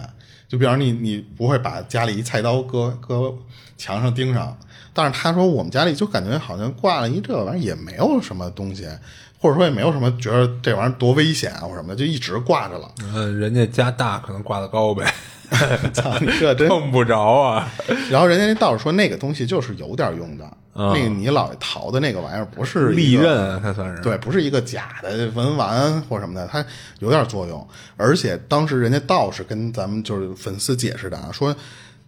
就比方你你不会把家里一菜刀搁搁墙上钉上，但是他说我们家里就感觉好像挂了一这玩意儿也没有什么东西，或者说也没有什么觉得这玩意儿多危险啊或什么的，就一直挂着了。嗯，人家家大，可能挂得高呗，*laughs* 操，你这真碰不着啊。然后人家那道士说那个东西就是有点用的，那个你姥爷淘的那个玩意儿不是利刃啊，它算是。对，不是一个假的文玩或什么的，它有点作用。而且当时人家道士跟咱们就是粉丝解释的啊，说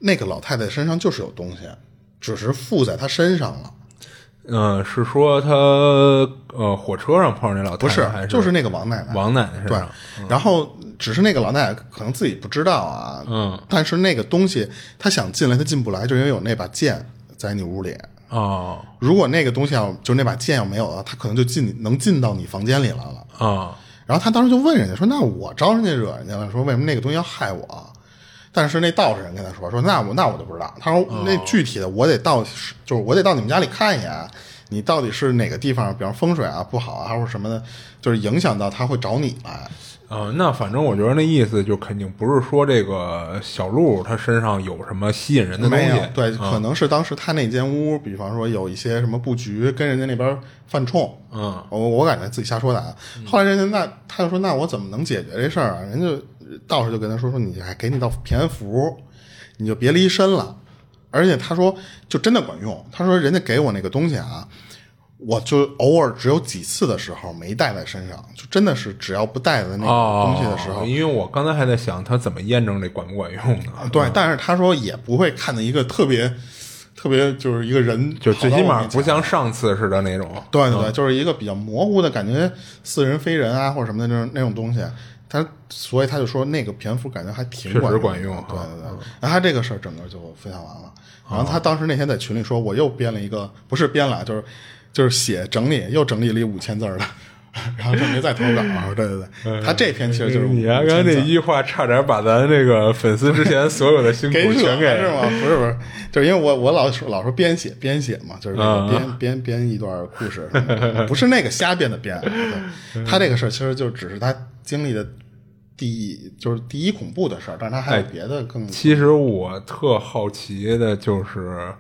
那个老太太身上就是有东西，只是附在她身上了，嗯，是说他呃火车上碰上那老太不是太，不是就是那个王奶奶。王奶奶是对上？，然后只是那个老奶奶可能自己不知道啊，嗯，但是那个东西他想进来，他进不来，就因为有那把剑在你屋里。哦如果那个东西要就那把剑要没有了，他可能就进能进到你房间里来了。啊然后他当时就问人家说：“那我招人家惹人家了，说为什么那个东西要害我？”但是那道士人跟他说：“说那我那我就不知道。”他说：“那具体的我得到，就是我得到你们家里看一眼，你到底是哪个地方，比方风水啊不好啊，或者什么的，就是影响到他会找你来。啊，那反正我觉得那意思就肯定不是说这个小鹿他身上有什么吸引人的东西，对，可能是当时他那间屋，比方说有一些什么布局跟人家那边犯冲，嗯，我我感觉自己瞎说的啊。后来人家那他就说，那我怎么能解决这事儿啊？人家道士就跟他说说，你还给你道平安符，你就别离身了。而且他说，就真的管用。他说，人家给我那个东西啊，我就偶尔只有几次的时候没带在身上，就真的是只要不带在那个东西的时候，哦，因为我刚才还在想他怎么验证这管不管用呢？对。但是他说也不会看到一个特别特别就是一个人，就最起码不。像上次似的那种。对对对，就是一个比较模糊的感觉，似人非人啊，或者什么的那种那种东西。他所以他就说那个蝙蝠感觉还挺确实管用，管用对对对。然后他这个事儿整个就分享完了。然后他当时那天在群里说，我又编了一个，不是编了，就是就是写整理，又整理了一五千字儿的，然后就没再投稿。对对对，他这篇其实就是你刚，刚那一句话差点把咱这个粉丝之前所有的辛苦全给是吗？不是不是，就是因为我我老说老说编写编写嘛，就是编编编一段故事不是那个瞎编的编。*laughs* 对他这个事儿其实就只是他经历的第一，就是第一恐怖的事儿，但是他还有别的更其实我特好奇的就是，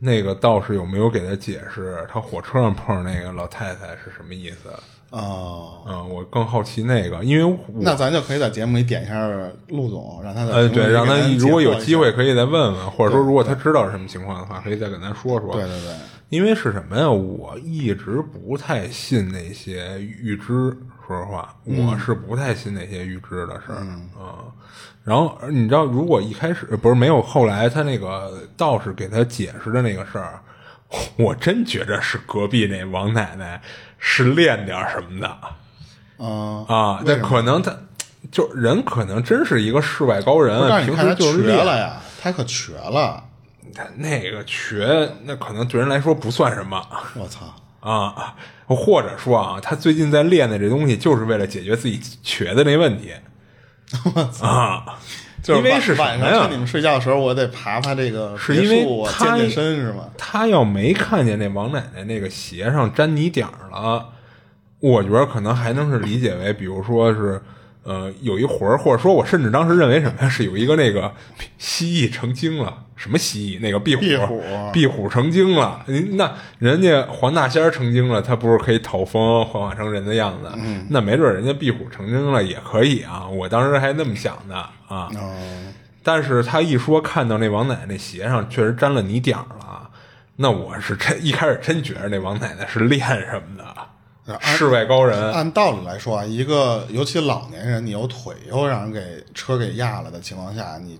那个道士有没有给他解释，他火车上碰上那个老太太是什么意思？哦。嗯，我更好奇那个，因为那咱就可以在节目里点一下陆总，让他在呃，对，让他如果有机会可以再问问，或者说如果他知道是什么情况的话，可以再跟咱说说。对对对，因为是什么呀？我一直不太信那些预知，说实话，我是不太信那些预知的事儿啊、然后你知道，如果一开始不是没有后来他那个道士给他解释的那个事儿，*laughs* 我真觉着是隔壁那王奶奶是练点什么的嗯啊。那可能他就人可能真是一个世外高人啊，平时就瘸了呀，他可瘸了，他那个瘸，那可能对人来说不算什么。我操！啊，或者说啊，他最近在练的这东西，就是为了解决自己瘸的那问题 *laughs* 啊。就是因为是上趁你们睡觉的时候，我得爬爬这个是因为我健身是吗？他要没看见那王奶奶那个鞋上沾泥点儿了，我觉得可能还能是理解为，比如说是呃，有一魂儿，或者说我甚至当时认为什么呀？是有一个那个 *laughs* 蜥蜴成精了，什么蜥蜴？那个壁虎，壁虎壁虎成精了。那人家黄大仙儿成精了，他不是可以讨风幻化成人的样子？那没准人家壁虎成精了也可以啊。我当时还那么想的啊。但是他一说看到那王奶奶鞋上确实沾了泥点儿了，那我是真一开始真觉得那王奶奶是练什么的。世外高人，按道理来说啊，一个尤其老年人，你有腿又让人给车给压了的情况下，你。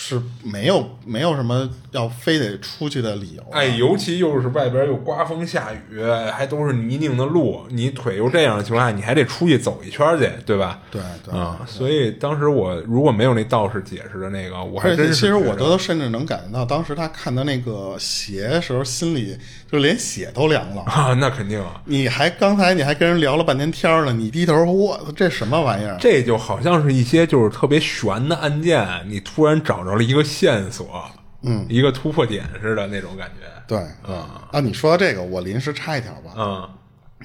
是没有没有什么要非得出去的理由。哎，尤其又是外边又刮风下雨，还都是泥泞的路，你腿又这样的情况下，你还得出去走一圈去，对吧？对对啊，所以当时我如果没有那道士解释的那个，我还真是其实我都甚至能感觉到，当时他看到那个鞋时候，心里就连血都凉了啊！那肯定啊！你还刚才你还跟人聊了半天天了，你低头，我，这什么玩意儿？这就好像是一些就是特别悬的案件，你突然找。找了一个线索，嗯，一个突破点似的那种感觉。对，嗯啊，你说到这个，我临时插一条吧。嗯，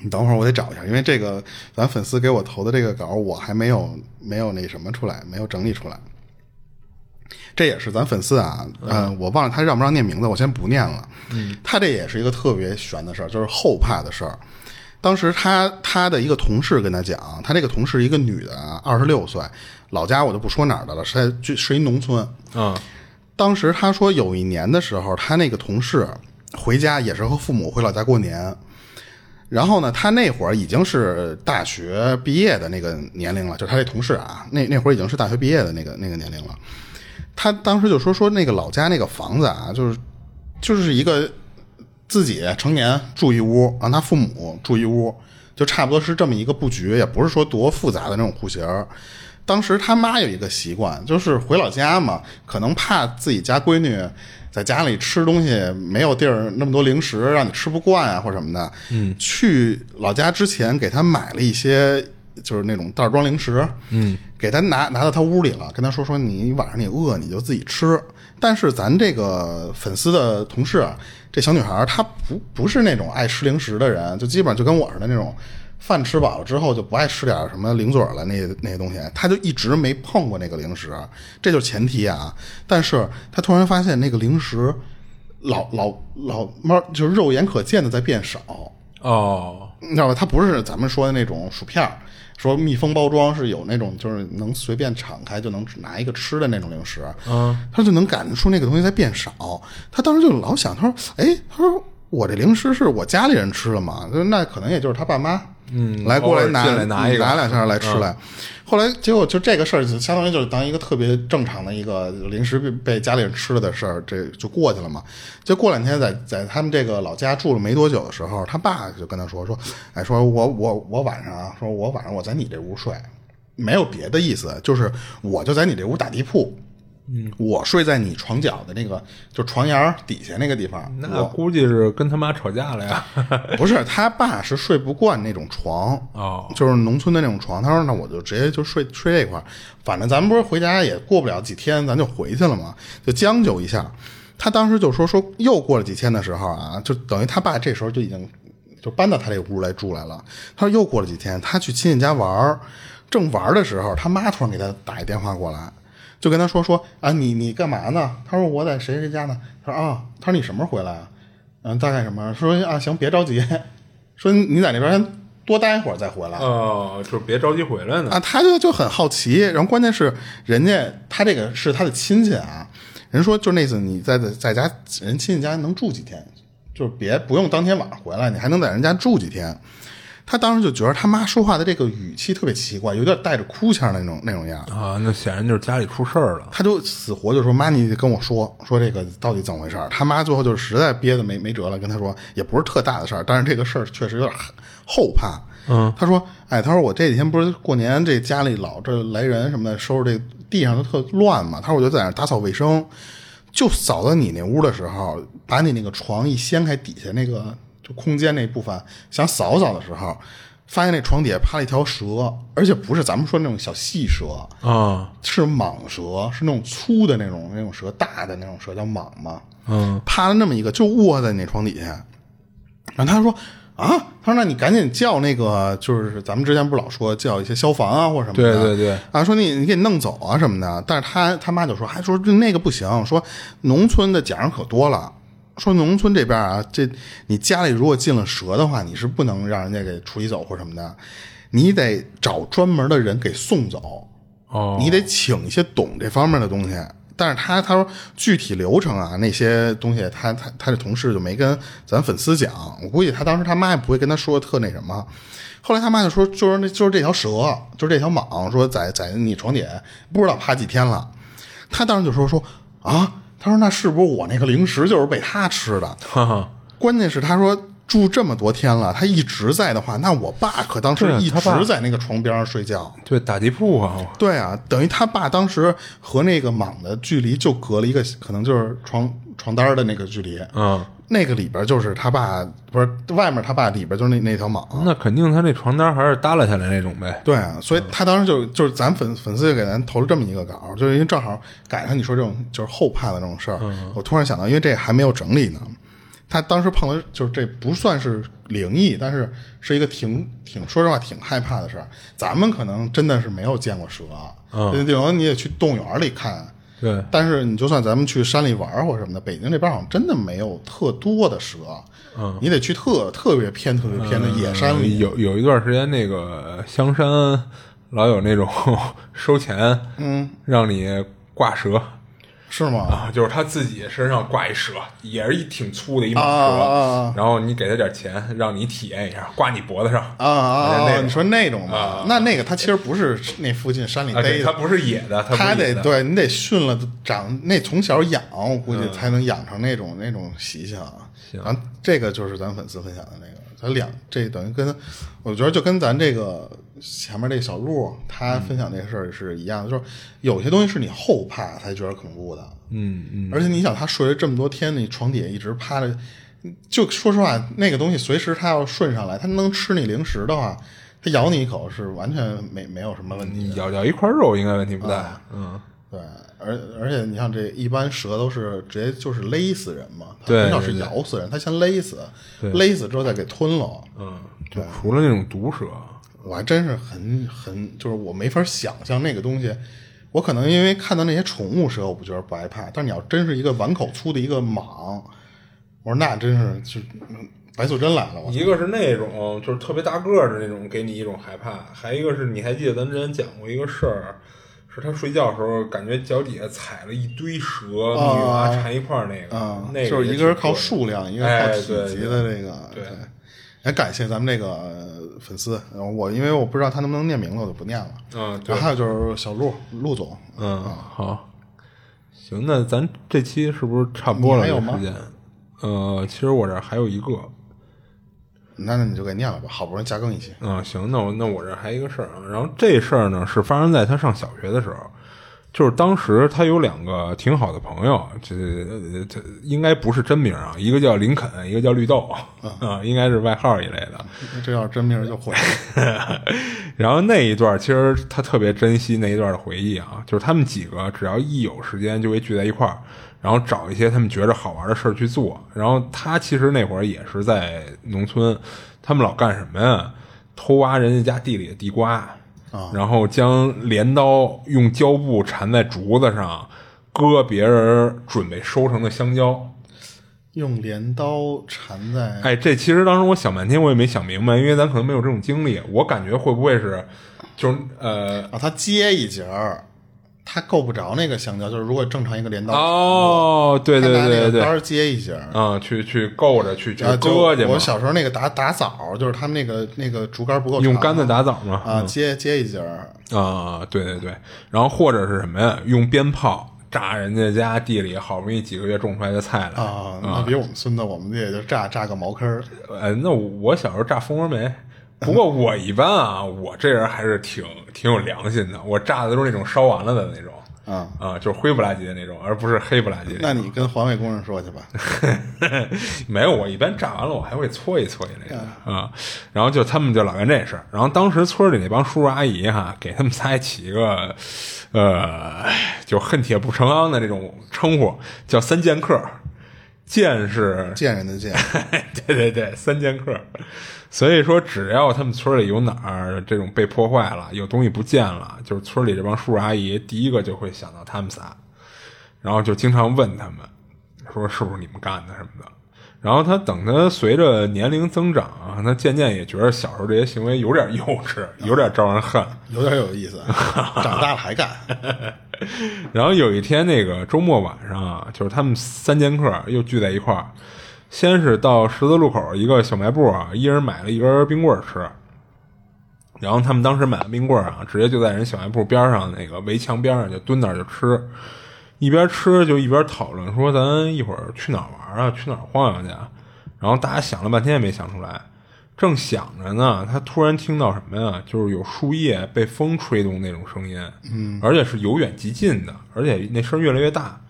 你等会儿我得找一下，因为这个咱粉丝给我投的这个稿，我还没有没有那什么出来，没有整理出来。这也是咱粉丝啊，嗯，我忘了他让不让念名字，我先不念了。嗯，他这也是一个特别悬的事儿，就是后怕的事儿。当时他他的一个同事跟他讲，他这个同事一个女的，二十六岁。老家我就不说哪儿的了，是在就是一农村。嗯，当时他说有一年的时候，他那个同事回家也是和父母回老家过年。然后呢，他那会儿已经是大学毕业的那个年龄了，就他这同事啊，那那会儿已经是大学毕业的那个那个年龄了。他当时就说说那个老家那个房子啊，就是就是一个自己成年住一屋，让他父母住一屋，就差不多是这么一个布局，也不是说多复杂的那种户型。当时他妈有一个习惯，就是回老家嘛，可能怕自己家闺女在家里吃东西没有地儿，那么多零食让你吃不惯啊，或什么的。嗯，去老家之前给他买了一些，就是那种袋装零食。嗯，给他拿拿到他屋里了，跟他说说你晚上你饿你就自己吃。但是咱这个粉丝的同事，这小女孩她不不是那种爱吃零食的人，就基本上就跟我似的那种。饭吃饱了之后就不爱吃点什么零嘴了，那那些东西，她就一直没碰过那个零食，这就是前提啊。但是她突然发现那个零食老老老猫就是肉眼可见的在变少哦，你知道吧？它不是咱们说的那种薯片，说密封包装是有那种就是能随便敞开就能拿一个吃的那种零食，嗯，他就能感觉出那个东西在变少。他当时就老想，他说：“哎，他说我这零食是我家里人吃了嘛？那可能也就是他爸妈。”嗯，来过来拿拿一拿两下来吃来，后来结果就这个事儿就相当于就是当一个特别正常的一个零食被被家里人吃了的事儿，这就过去了嘛。就过两天在在他们这个老家住了没多久的时候，他爸就跟他说说，哎，说我我我晚上啊，说我晚上我在你这屋睡，没有别的意思，就是我就在你这屋打地铺。嗯，我睡在你床脚的那个，就床沿底下那个地方。那估计是跟他妈吵架了呀？*laughs* 不是，他爸是睡不惯那种床哦，就是农村的那种床。他说：“那我就直接就睡睡这块反正咱们不是回家也过不了几天，咱就回去了嘛，就将就一下。”他当时就说：“说又过了几天的时候啊，就等于他爸这时候就已经就搬到他这屋来住来了。他说又过了几天，他去亲戚家玩正玩的时候，他妈突然给他打一电话过来。”就跟他说说啊，你你干嘛呢？他说我在谁谁家呢？他说啊，他说你什么时候回来啊？嗯，大概什么？说啊，行，别着急，*laughs* 说你在那边先多待一会儿再回来。哦，就是别着急回来呢。啊，他就就很好奇，然后关键是人家他这个是他的亲戚啊，人说就那次你在在家人亲戚家能住几天，就是别不用当天晚上回来，你还能在人家住几天。他当时就觉得他妈说话的这个语气特别奇怪，有点带着哭腔的那种那种样啊。那显然就是家里出事儿了。他就死活就说：“妈，你得跟我说说这个到底怎么回事儿。”他妈最后就是实在憋得没没辙了，跟他说：“也不是特大的事儿，但是这个事儿确实有点后怕。”嗯，他说：“哎，他说我这几天不是过年，这家里老这来人什么的，收拾这地上都特乱嘛。他说我就在那打扫卫生，就扫到你那屋的时候，把你那个床一掀开，底下那个。”就空间那部分想扫扫的时候，发现那床底下趴了一条蛇，而且不是咱们说那种小细蛇啊，是蟒蛇，是那种粗的那种那种蛇，大的那种蛇叫蟒嘛。嗯，趴了那么一个，就卧在那床底下。然后他说：“啊，他说那你赶紧叫那个，就是咱们之前不是老说叫一些消防啊或者什么的，对对对，啊，说你你给弄走啊什么的，但是他他妈就说，还说那个不行，说农村的假人可多了。说农村这边啊，这你家里如果进了蛇的话，你是不能让人家给处理走或什么的，你得找专门的人给送走。哦，你得请一些懂这方面的东西。但是他他说具体流程啊那些东西，他他他的同事就没跟咱粉丝讲。我估计他当时他妈也不会跟他说特那什么。后来他妈就说，就是那就是这条蛇，就是这条蟒，说在在你床底不知道趴几天了。他当时就说说啊。他说：“那是不是我那个零食就是被他吃的？关键是他说住这么多天了，他一直在的话，那我爸可当时一直在那个床边上睡觉，对打地铺啊。对啊，等于他爸当时和那个蟒的距离就隔了一个，可能就是床床单的那个距离。嗯。”那个里边就是他爸，不是外面他爸里边就是那那条蟒。那肯定他那床单还是耷拉下来那种呗。对啊，所以他当时就就是咱粉粉丝就给咱投了这么一个稿，就是因为正好赶上你说这种就是后怕的这种事儿，我突然想到，因为这还没有整理呢。他当时碰到就是这不算是灵异，但是是一个挺挺说实话挺害怕的事儿。咱们可能真的是没有见过蛇，嗯，顶多你也去动物园里看。对，但是你就算咱们去山里玩或者什么的，北京这边好像真的没有特多的蛇。嗯，你得去特特别偏、特别偏的野山里。有有一段时间，那个香山老有那种 *laughs* 收钱，嗯，让你挂蛇。是吗？啊，就是他自己身上挂一蛇，也是一挺粗的一蟒蛇，然后你给他点钱，让你体验一下，挂你脖子上啊啊！你说那种的，那那个他其实不是那附近山里逮的，他不是野的，他得对你得训了长，那从小养，我估计才能养成那种那种习性。行，这个就是咱粉丝分享的那个。咱两这等于跟，我觉得就跟咱这个前面这小鹿他分享那个事儿是一样的，就是有些东西是你后怕才觉得恐怖的，嗯嗯。而且你想，他睡了这么多天，你床底下一直趴着，就说实话，那个东西随时它要顺上来，它能吃你零食的话，它咬你一口是完全没没有什么问题。咬咬一块肉应该问题不大，嗯。对，而而且你像这一般蛇都是直接就是勒死人嘛，它很少是咬死人，它先勒死，勒死之后再给吞了。嗯，对，除了那种毒蛇，我还真是很很就是我没法想象那个东西。我可能因为看到那些宠物蛇，我不觉得不害怕，但是你要真是一个碗口粗的一个蟒，我说那真是就白素贞来了。一个是那种就是特别大个的那种，给你一种害怕；还一个是你还记得咱之前讲过一个事儿。是他睡觉的时候，感觉脚底下踩了一堆蛇、女娃缠一块儿那个，那个就是一个是靠数量，一个靠体积的那个。对，也感谢咱们这个粉丝。然后我因为我不知道他能不能念名字，我就不念了。嗯，对。还有就是小陆陆总。嗯，好。行，那咱这期是不是差不多了？时间？呃，其实我这还有一个。那那你就给念了吧，好不容易加更一期。嗯，行，那我那我这还有一个事儿啊，然后这事儿呢是发生在他上小学的时候，就是当时他有两个挺好的朋友，这这应该不是真名啊，一个叫林肯，一个叫绿豆 *laughs* 啊，应该是外号一类的。这要是真名就毁了。*laughs* 然后那一段其实他特别珍惜那一段的回忆啊，就是他们几个只要一有时间就会聚在一块儿。然后找一些他们觉着好玩的事儿去做。然后他其实那会儿也是在农村，他们老干什么呀？偷挖人家家地里的地瓜，然后将镰刀用胶布缠在竹子上，割别人准备收成的香蕉。用镰刀缠在……哎，这其实当时我想半天，我也没想明白，因为咱可能没有这种经历。我感觉会不会是，就是呃，啊，他接一节儿。他够不着那个香蕉，就是如果正常一个镰刀哦，对对对对，刀接一下啊，去去够着去去割去。我小时候那个打打枣，就是他们那个那个竹竿不够用杆子打枣嘛啊，接接一节啊，对对对，然后或者是什么呀？用鞭炮炸人家家地里好不容易几个月种出来的菜来啊，那比我们孙子，我们也就炸炸个茅坑儿。呃，那我小时候炸蜂窝煤。不过我一般啊，我这人还是挺挺有良心的。我炸的都是那种烧完了的那种，啊啊，就是灰不拉几的那种，而不是黑不拉几。那你跟环卫工人说去吧。*laughs* 没有，我一般炸完了，我还会搓一搓一那个啊。然后就他们就老干这事儿。然后当时村里那帮叔叔阿姨哈，给他们仨起一个呃，就恨铁不成钢的这种称呼，叫三剑客。剑是贱人的贱，*laughs* 对对对，三剑客。所以说，只要他们村里有哪儿这种被破坏了，有东西不见了，就是村里这帮叔叔阿姨第一个就会想到他们仨，然后就经常问他们，说是不是你们干的什么的。然后他等他随着年龄增长啊，他渐渐也觉得小时候这些行为有点幼稚，有点招人恨。有点有意思，长大了还干。*laughs* *laughs* 然后有一天那个周末晚上啊，就是他们三剑客又聚在一块儿，先是到十字路口一个小卖部啊，一人买了一根冰棍儿吃。然后他们当时买了冰棍儿啊，直接就在人小卖部边上那个围墙边上就蹲那儿就吃，一边吃就一边讨论说咱一会儿去哪儿玩啊，去哪儿晃悠去。然后大家想了半天也没想出来，正想着呢，他突然听到什么呀？就是有树叶被风吹动那种声音，嗯，而且是由远及近的，而且那声越来越大，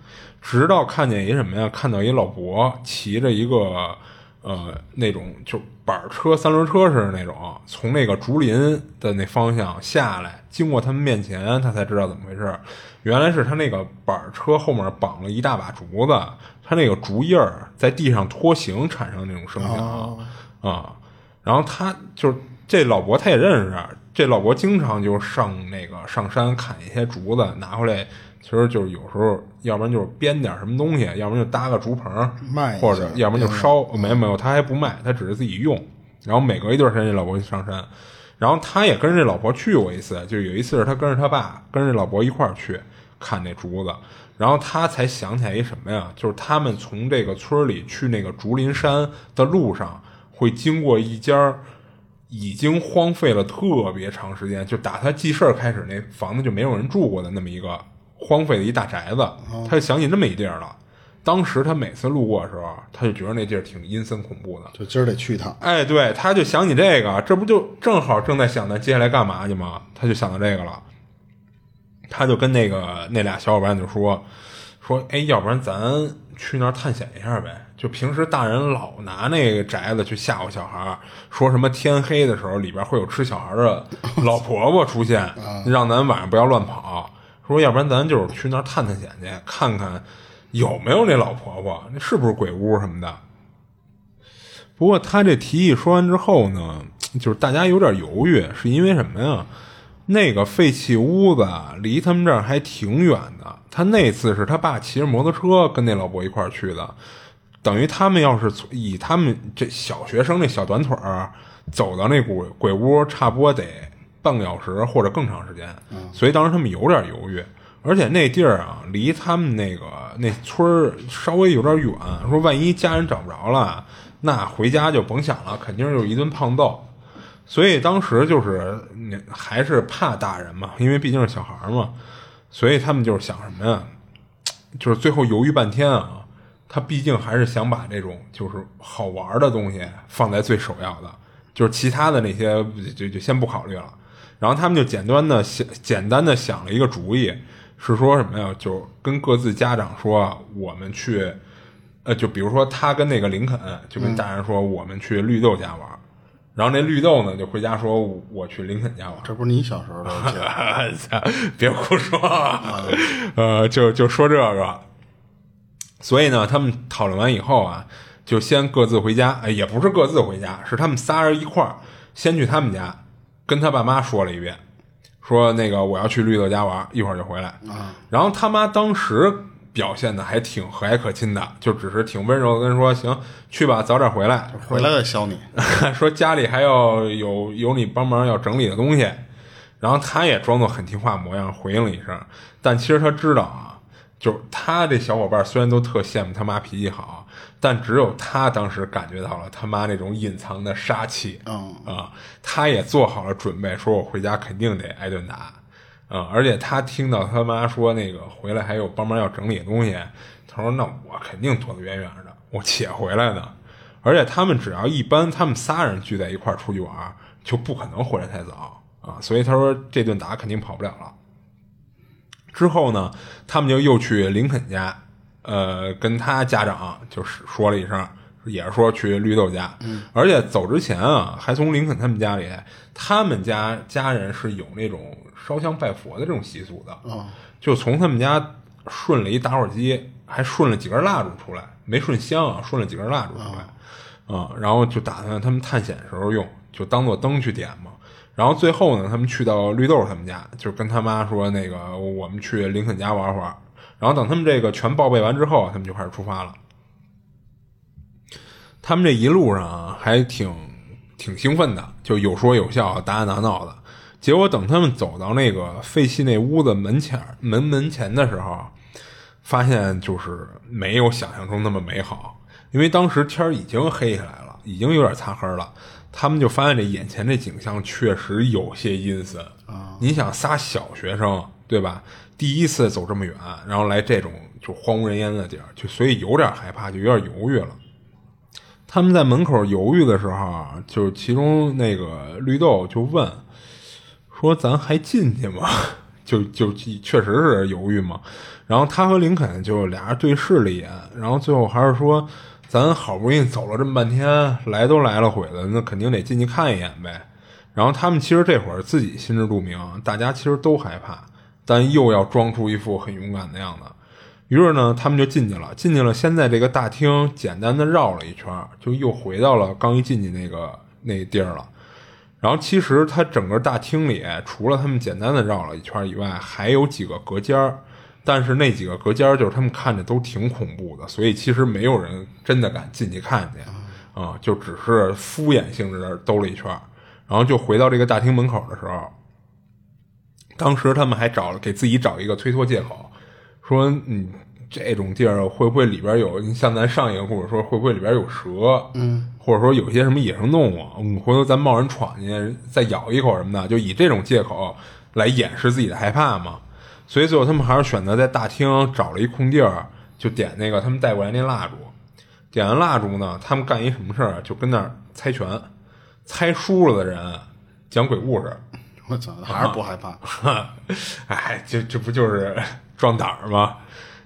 直到看见一什么呀？看到一老伯骑着一个呃那种就板车、三轮车似的那种，从那个竹林的那方向下来，经过他们面前，他才知道怎么回事。原来是他那个板车后面绑了一大把竹子，他那个竹叶儿在地上拖行产生那种声响啊。然后他就是这老伯，他也认识。这老伯经常就上那个上山砍一些竹子拿回来，其实就是有时候，要不然就是编点什么东西，要不然就搭个竹棚卖或者要不然就烧。没有没有，他还不卖，他只是自己用。然后每隔一段时间，这老伯就上山。然后他也跟着这老伯去过一次，就有一次是他跟着他爸跟着老伯一块儿去看那竹子，然后他才想起来一什么呀？就是他们从这个村里去那个竹林山的路上，会经过一家已经荒废了特别长时间，就打他记事儿开始，那房子就没有人住过的那么一个荒废的一大宅子，他就想起那么一地儿了。当时他每次路过的时候，他就觉得那地儿挺阴森恐怖的。就今儿得去一趟。哎，对，他就想起这个，这不就正好正在想咱接下来干嘛去吗？他就想到这个了，他就跟那个那俩小伙伴就说说，哎，要不然咱去那儿探险一下呗？就平时大人老拿那个宅子去吓唬小孩儿，说什么天黑的时候里边会有吃小孩的老 *laughs* 婆婆出现，让咱晚上不要乱跑。说要不然咱就是去那儿探探险去，看看有没有那老婆婆，那是不是鬼屋什么的。不过他这提议说完之后呢，就是大家有点犹豫，是因为什么呀？那个废弃屋子离他们这儿还挺远的。他那次是他爸骑着摩托车跟那老伯一块儿去的，等于他们要是以他们这小学生那小短腿儿走到那鬼鬼屋，差不多得半个小时或者更长时间。所以当时他们有点犹豫。而且那地儿啊，离他们那个那村儿稍微有点远，说万一家人找不着了，那回家就甭想了，肯定就是一顿胖揍。所以当时就是你还是怕大人嘛，因为毕竟是小孩儿嘛，所以他们就是想什么呀？就是最后犹豫半天啊，他毕竟还是想把这种就是好玩的东西放在最首要的，就是其他的那些就就先不考虑了。然后他们就简单的想简单的想了一个主意，是说什么呀？就跟各自家长说，我们去，呃，就比如说他跟那个林肯就跟大人说，我们去绿豆家玩。然后那绿豆呢，就回家说：“我去林肯家玩。这不是你小时候的 *laughs* *laughs* 别胡说，*laughs* 呃，就就说这个。所以呢，他们讨论完以后啊，就先各自回家。哎，也不是各自回家，是他们仨人一块儿先去他们家，跟他爸妈说了一遍，说那个我要去绿豆家玩，一会儿就回来。然后他妈当时表现的还挺和蔼可亲的，就只是挺温柔的跟说：“行，去吧，早点回来。”回来再削你。*laughs* 说家里还要有有你帮忙要整理的东西，然后他也装作很听话模样回应了一声，但其实他知道啊，就是他这小伙伴虽然都特羡慕他妈脾气好，但只有他当时感觉到了他妈那种隐藏的杀气，嗯啊，他也做好了准备，说我回家肯定得挨顿打，嗯，而且他听到他妈说那个回来还有帮忙要整理的东西，他说那我肯定躲得远远的，我且回来呢。而且他们只要一般他们仨人聚在一块儿出去玩儿，就不可能回来太早啊，所以他说这顿打肯定跑不了了。之后呢，他们就又去林肯家，呃，跟他家长就是说了一声，也是说去绿豆家，而且走之前啊，还从林肯他们家里，他们家家人是有那种烧香拜佛的这种习俗的，啊就从他们家顺了一打火机，还顺了几根蜡烛出来，没顺香啊，顺了几根蜡烛出来，啊、然后就打算他们探险时候用，就当做灯去点嘛。然后最后呢，他们去到绿豆他们家，就跟他妈说那个我们去林肯家玩会儿。然后等他们这个全报备完之后，他们就开始出发了。他们这一路上啊，还挺挺兴奋的，就有说有笑，打打闹闹的。结果等他们走到那个废弃那屋子门前门门前的时候，发现就是没有想象中那么美好，因为当时天已经黑下来了，已经有点擦黑了。他们就发现这眼前这景象确实有些阴森啊！你想仨小学生对吧？第一次走这么远，然后来这种就荒无人烟的地儿，就所以有点害怕，就有点犹豫了。他们在门口犹豫的时候啊，就是其中那个绿豆就问说：“咱还进去吗？” *laughs* 就就确实是犹豫嘛。然后他和林肯就俩人对视了一眼，然后最后还是说：“咱好不容易走了这么半天，来都来了回了，那肯定得进去看一眼呗。”然后他们其实这会儿自己心知肚明，大家其实都害怕，但又要装出一副很勇敢的样子。于是呢，他们就进去了。进去了，先在这个大厅简单的绕了一圈，就又回到了刚一进去那个那地儿了。然后其实它整个大厅里，除了他们简单的绕了一圈以外，还有几个隔间儿。但是那几个隔间儿，就是他们看着都挺恐怖的，所以其实没有人真的敢进去看去啊，就只是敷衍性质的兜了一圈。然后就回到这个大厅门口的时候，当时他们还找了给自己找一个推脱借口。说嗯，这种地儿会不会里边有？你像咱上一个故事说，会不会里边有蛇？嗯，或者说有些什么野生动物？嗯，回头咱贸然闯进去再咬一口什么的，就以这种借口来掩饰自己的害怕嘛。所以最后他们还是选择在大厅找了一空地儿，就点那个他们带过来那蜡烛。点完蜡烛呢，他们干一什么事儿？就跟那儿猜拳，猜输了的人讲鬼故事。我操，还是不害怕？*laughs* 哎，这这不就是？壮胆儿吗？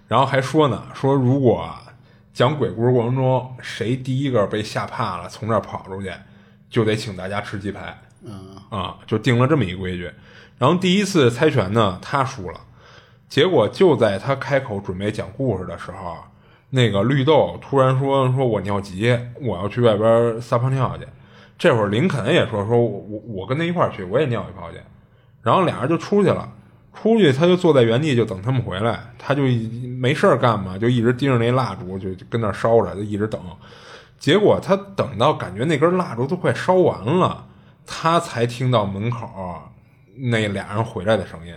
然后还说呢，说如果讲鬼故事过程中谁第一个被吓怕了，从这儿跑出去，就得请大家吃鸡排。嗯啊，就定了这么一规矩。然后第一次猜拳呢，他输了，结果就在他开口准备讲故事的时候，那个绿豆突然说：“说我尿急，我要去外边撒泡尿去。”这会儿林肯也说：“说我我跟他一块儿去，我也尿一泡去。”然后俩人就出去了。出去，他就坐在原地，就等他们回来。他就没事儿干嘛，就一直盯着那蜡烛，就跟那烧着，就一直等。结果他等到感觉那根蜡烛都快烧完了，他才听到门口那俩人回来的声音。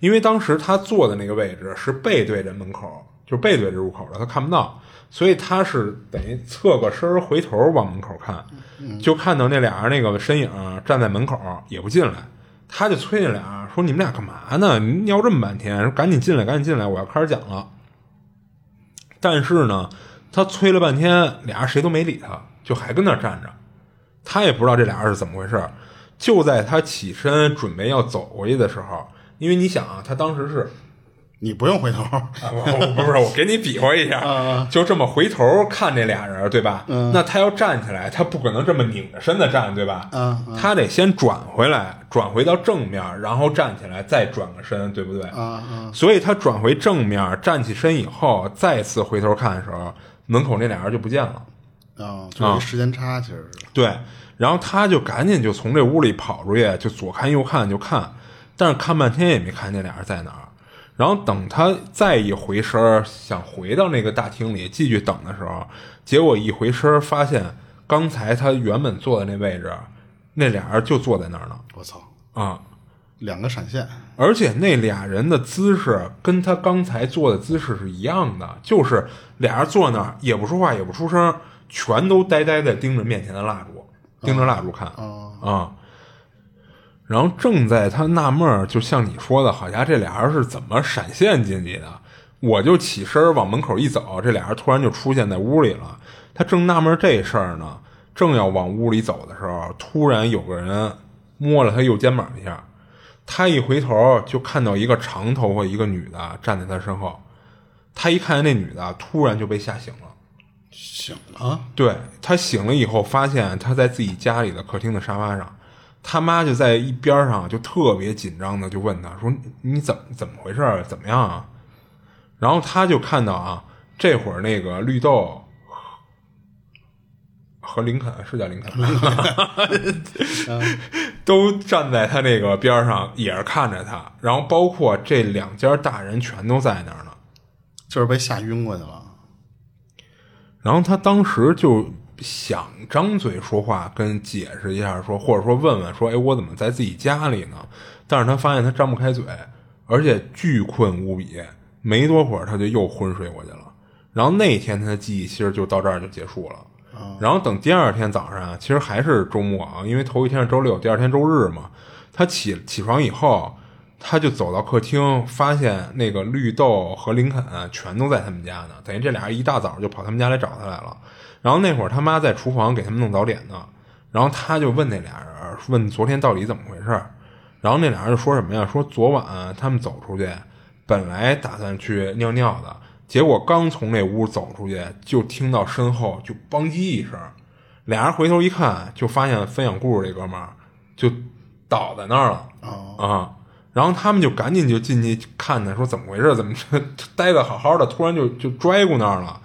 因为当时他坐的那个位置是背对着门口，就背对着入口的，他看不到，所以他是等于侧个身回头往门口看，就看到那俩人那个身影站在门口，也不进来。他就催那俩说：“你们俩干嘛呢？你尿这么半天，赶紧进来，赶紧进来，我要开始讲了。”但是呢，他催了半天，俩人谁都没理他，就还跟那站着。他也不知道这俩人是怎么回事。就在他起身准备要走过去的时候，因为你想啊，他当时是。你不用回头，啊、不是我给你比划一下，就这么回头看这俩人，对吧？嗯、那他要站起来，他不可能这么拧着身子站，对吧？嗯嗯、他得先转回来，转回到正面，然后站起来，再转个身，对不对？所以他转回正面，站起身以后，再次回头看的时候，门口那俩人就不见了。啊，就是一时间差，其实是。对，然后他就赶紧就从这屋里跑出去，就左看右看就看，但是看半天也没看见俩人在哪儿。然后等他再一回身想回到那个大厅里继续等的时候，结果一回身发现刚才他原本坐的那位置，那俩人就坐在那儿呢。我操！啊，两个闪现，而且那俩人的姿势跟他刚才坐的姿势是一样的，就是俩人坐那儿也不说话也不出声，全都呆呆的盯着面前的蜡烛，盯着蜡烛看啊啊。然后正在他纳闷儿，就像你说的，好像这俩人是怎么闪现进去的？我就起身往门口一走，这俩人突然就出现在屋里了。他正纳闷这事儿呢，正要往屋里走的时候，突然有个人摸了他右肩膀一下。他一回头就看到一个长头发一个女的站在他身后。他一看见那女的，突然就被吓醒了。醒了，对他醒了以后，发现他在自己家里的客厅的沙发上。他妈就在一边上，就特别紧张的就问他说：“你怎么怎么回事？怎么样啊？”然后他就看到啊，这会儿那个绿豆和林肯是叫林肯吧，*laughs* 都站在他那个边上，也是看着他。然后包括这两家大人全都在那儿呢。就是被吓晕过去了。然后他当时就想张嘴说话，跟解释一下说，或者说问问说，哎，我怎么在自己家里呢？但是他发现他张不开嘴，而且巨困无比，没多会儿他就又昏睡过去了。然后那天他的记忆其实就到这儿就结束了。然后等第二天早上，其实还是周末啊，因为头一天是周六，第二天周日嘛。他起起床以后，他就走到客厅，发现那个绿豆和林肯全都在他们家呢。等于这俩人一大早就跑他们家来找他来了。然后那会儿他妈在厨房给他们弄早点呢。然后他就问那俩人，问昨天到底怎么回事然后那俩人就说什么呀？说昨晚他们走出去，本来打算去尿尿的。结果刚从那屋走出去，就听到身后就“邦叽”一声，俩人回头一看，就发现分享故事这哥们儿就倒在那儿了啊！然后他们就赶紧就进去看他，说怎么回事？怎么待的 *laughs* 好好的，突然就就 *laughs* 拽过 *laughs* 那儿了？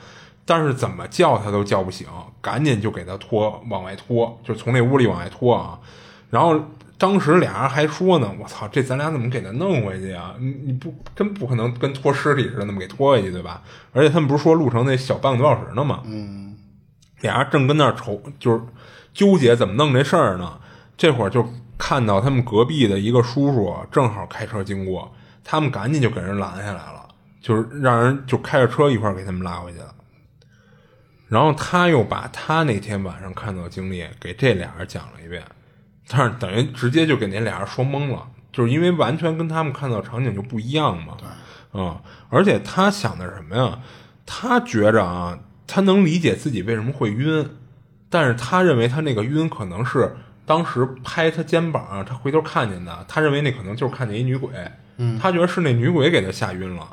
但是怎么叫他都叫不醒，赶紧就给他拖往外拖，就从那屋里往外拖啊！然后。当时俩人还说呢，我操，这咱俩怎么给他弄回去啊？你你不真不可能跟拖尸体似的那么给拖回去，对吧？而且他们不是说路程那小半个多小时呢吗？嗯，俩人正跟那儿愁，就是纠结怎么弄这事儿呢。这会儿就看到他们隔壁的一个叔叔正好开车经过，他们赶紧就给人拦下来了，就是让人就开着车一块儿给他们拉回去了。然后他又把他那天晚上看到的经历给这俩人讲了一遍。但是等于直接就给那俩人说懵了，就是因为完全跟他们看到场景就不一样嘛。对，啊，而且他想的是什么呀？他觉着啊，他能理解自己为什么会晕，但是他认为他那个晕可能是当时拍他肩膀，他回头看见的。他认为那可能就是看见一女鬼，嗯，他觉得是那女鬼给他吓晕了。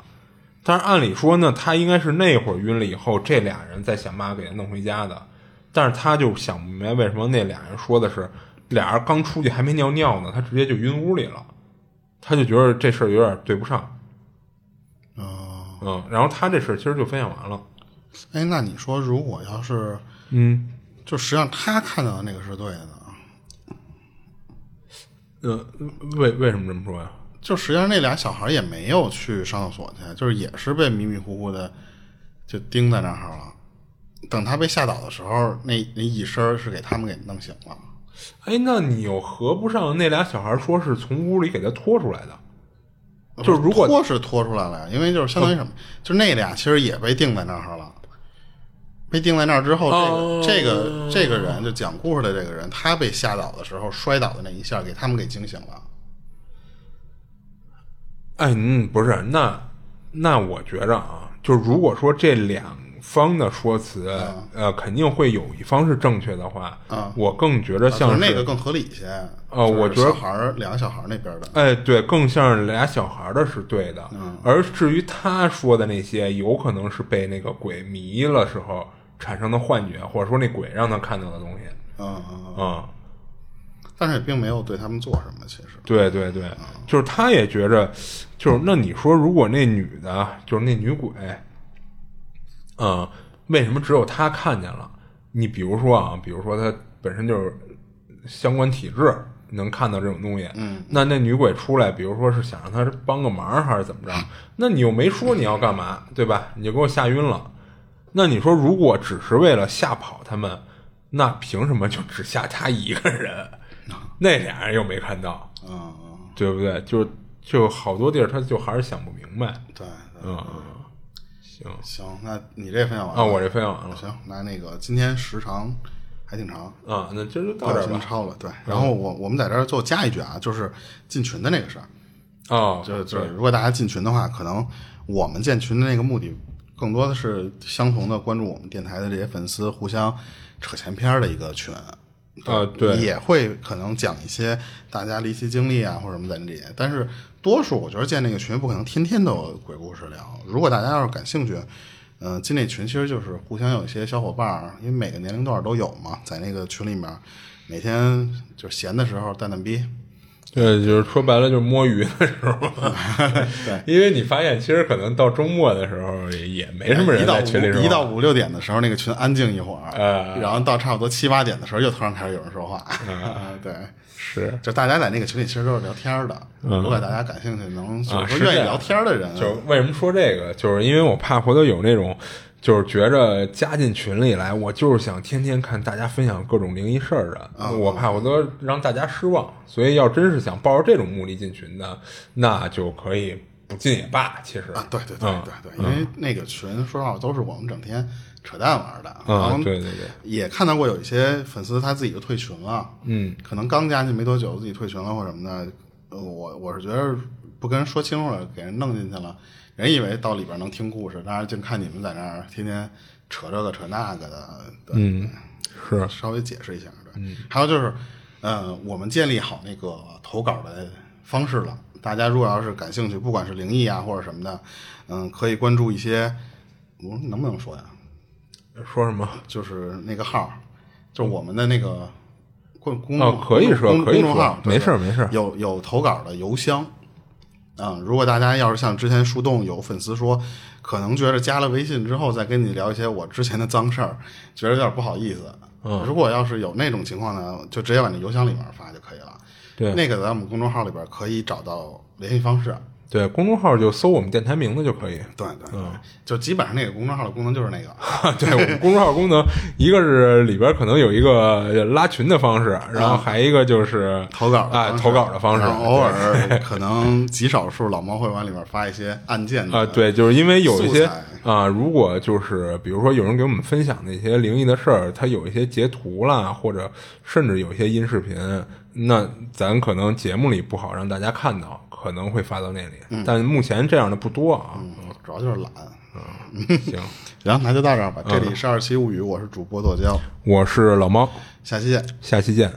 但是按理说呢，他应该是那会儿晕了以后，这俩人再想办法给他弄回家的。但是他就想不明白为什么那俩人说的是。俩人刚出去还没尿尿呢，他直接就晕屋里了，他就觉得这事儿有点对不上。嗯，然后他这事儿其实就分享完了。哎，那你说如果要是，嗯，就实际上他看到的那个是对的呢？呃，为为什么这么说呀？就实际上那俩小孩也没有去上厕所去，就是也是被迷迷糊糊的就盯在那儿了。等他被吓倒的时候，那那一身是给他们给弄醒了。哎，那你又合不上那俩小孩说是从屋里给他拖出来的，就是如果拖是拖出来了，因为就是相当于什么，就那俩其实也被定在那儿了，被定在那儿之后，这个这个这个人就讲故事的这个人，他被吓倒的时候摔倒的那一下，给他们给惊醒了。哎，嗯，不是，那那我觉着啊，就是如果说这两。方的说辞，呃，肯定会有一方是正确的话，啊我更觉着像是那个更合理一些。呃，我觉得小孩儿两个小孩儿那边的，哎，对，更像是俩小孩的是对的。而至于他说的那些，有可能是被那个鬼迷了时候产生的幻觉，或者说那鬼让他看到的东西。嗯嗯嗯。但是也并没有对他们做什么，其实。对对对，就是他也觉着，就是那你说，如果那女的，就是那女鬼。嗯，为什么只有他看见了？你比如说啊，比如说他本身就是相关体质，能看到这种东西。嗯，那那女鬼出来，比如说是想让他帮个忙，还是怎么着？那你又没说你要干嘛，对吧？你就给我吓晕了。那你说，如果只是为了吓跑他们，那凭什么就只吓他一个人？那俩人又没看到，嗯，对不对？就就好多地儿，他就还是想不明白。对，嗯。行行，那你这分享完了啊？我这分享完了。行，那那个今天时长还挺长啊，那今儿就到这儿吧。超了，对。然后我我们在这儿最后加一句啊，就是进群的那个事儿哦，就是就是，如果大家进群的话，可能我们建群的那个目的更多的是相同的关注我们电台的这些粉丝，互相扯闲篇的一个群啊，对，也会可能讲一些大家离奇经历啊或者什么在里，但是。多数我觉得建那个群不可能天天都有鬼故事聊。如果大家要是感兴趣，嗯，进那群其实就是互相有一些小伙伴儿，因为每个年龄段都有嘛，在那个群里面，每天就闲的时候蛋蛋逼，对，就是说白了就是摸鱼的时候，*laughs* 对，因为你发现其实可能到周末的时候也也没什么人一到在群里说话。五一到五六点的时候，那个群安静一会儿，呃然后到差不多七八点的时候，又突然开始有人说话，啊。*laughs* 对。是。就大家在那个群里其实都是聊天的，如果大家感兴趣，能就是说愿意聊天的人，就为什么说这个，就是因为我怕回头有那种，就是觉着加进群里来，我就是想天天看大家分享各种灵异事儿的，啊。我怕我都让大家失望。所以要真是想抱着这种目的进群的，那就可以不进也罢。其实。啊，对对对嗯。对对，因为那个群说实话都是我们整天扯淡玩的，然后嗯，对对对，也看到过有一些粉丝他自己就退群了，嗯，可能刚加进没多久自己退群了或者什么的，呃我我是觉得不跟人说清楚了，给人弄进去了，人以为到里边能听故事，当然净看你们在那儿天天扯这个扯那个的，对嗯，是，稍微解释一下，对，还有就是，呃，我们建立好那个投稿的方式了。大家如果要是感兴趣，不管是灵异啊或者什么的，嗯，可以关注一些，我能不能说呀？说什么？就是那个号，就是我们的那个公公众哦可以说公可以公众号说，没事儿没事儿有有投稿的邮箱。啊、如果大家要是像之前树洞有粉丝说，可能觉得加了微信之后再跟你聊一些我之前的脏事儿，觉得有点不好意思。嗯如果要是有那种情况呢，就直接往那邮箱里面发就可以了。对那个在我们公众号里边可以找到联系方式。对，公众号就搜我们电台名字就可以。对对对，嗯就基本上那个公众号的功能就是那个。*laughs* 对我们公众号功能，一个是里边可能有一个拉群的方式，然后还一个就是投稿的啊，投稿的方式，偶尔可能极少数老猫会往里面发一些案件的啊，对，就是因为有一些啊，如果就是比如说有人给我们分享的一些灵异的事儿，他有一些截图啦，或者甚至有一些音视频，那咱可能节目里不好让大家看到，可能会发到那里。但目前这样的不多啊。嗯，主要就是懒。*laughs* 行，行，那就到这儿吧。这里是二期物语，我是主播剁椒，我是老猫，下期见。下期见。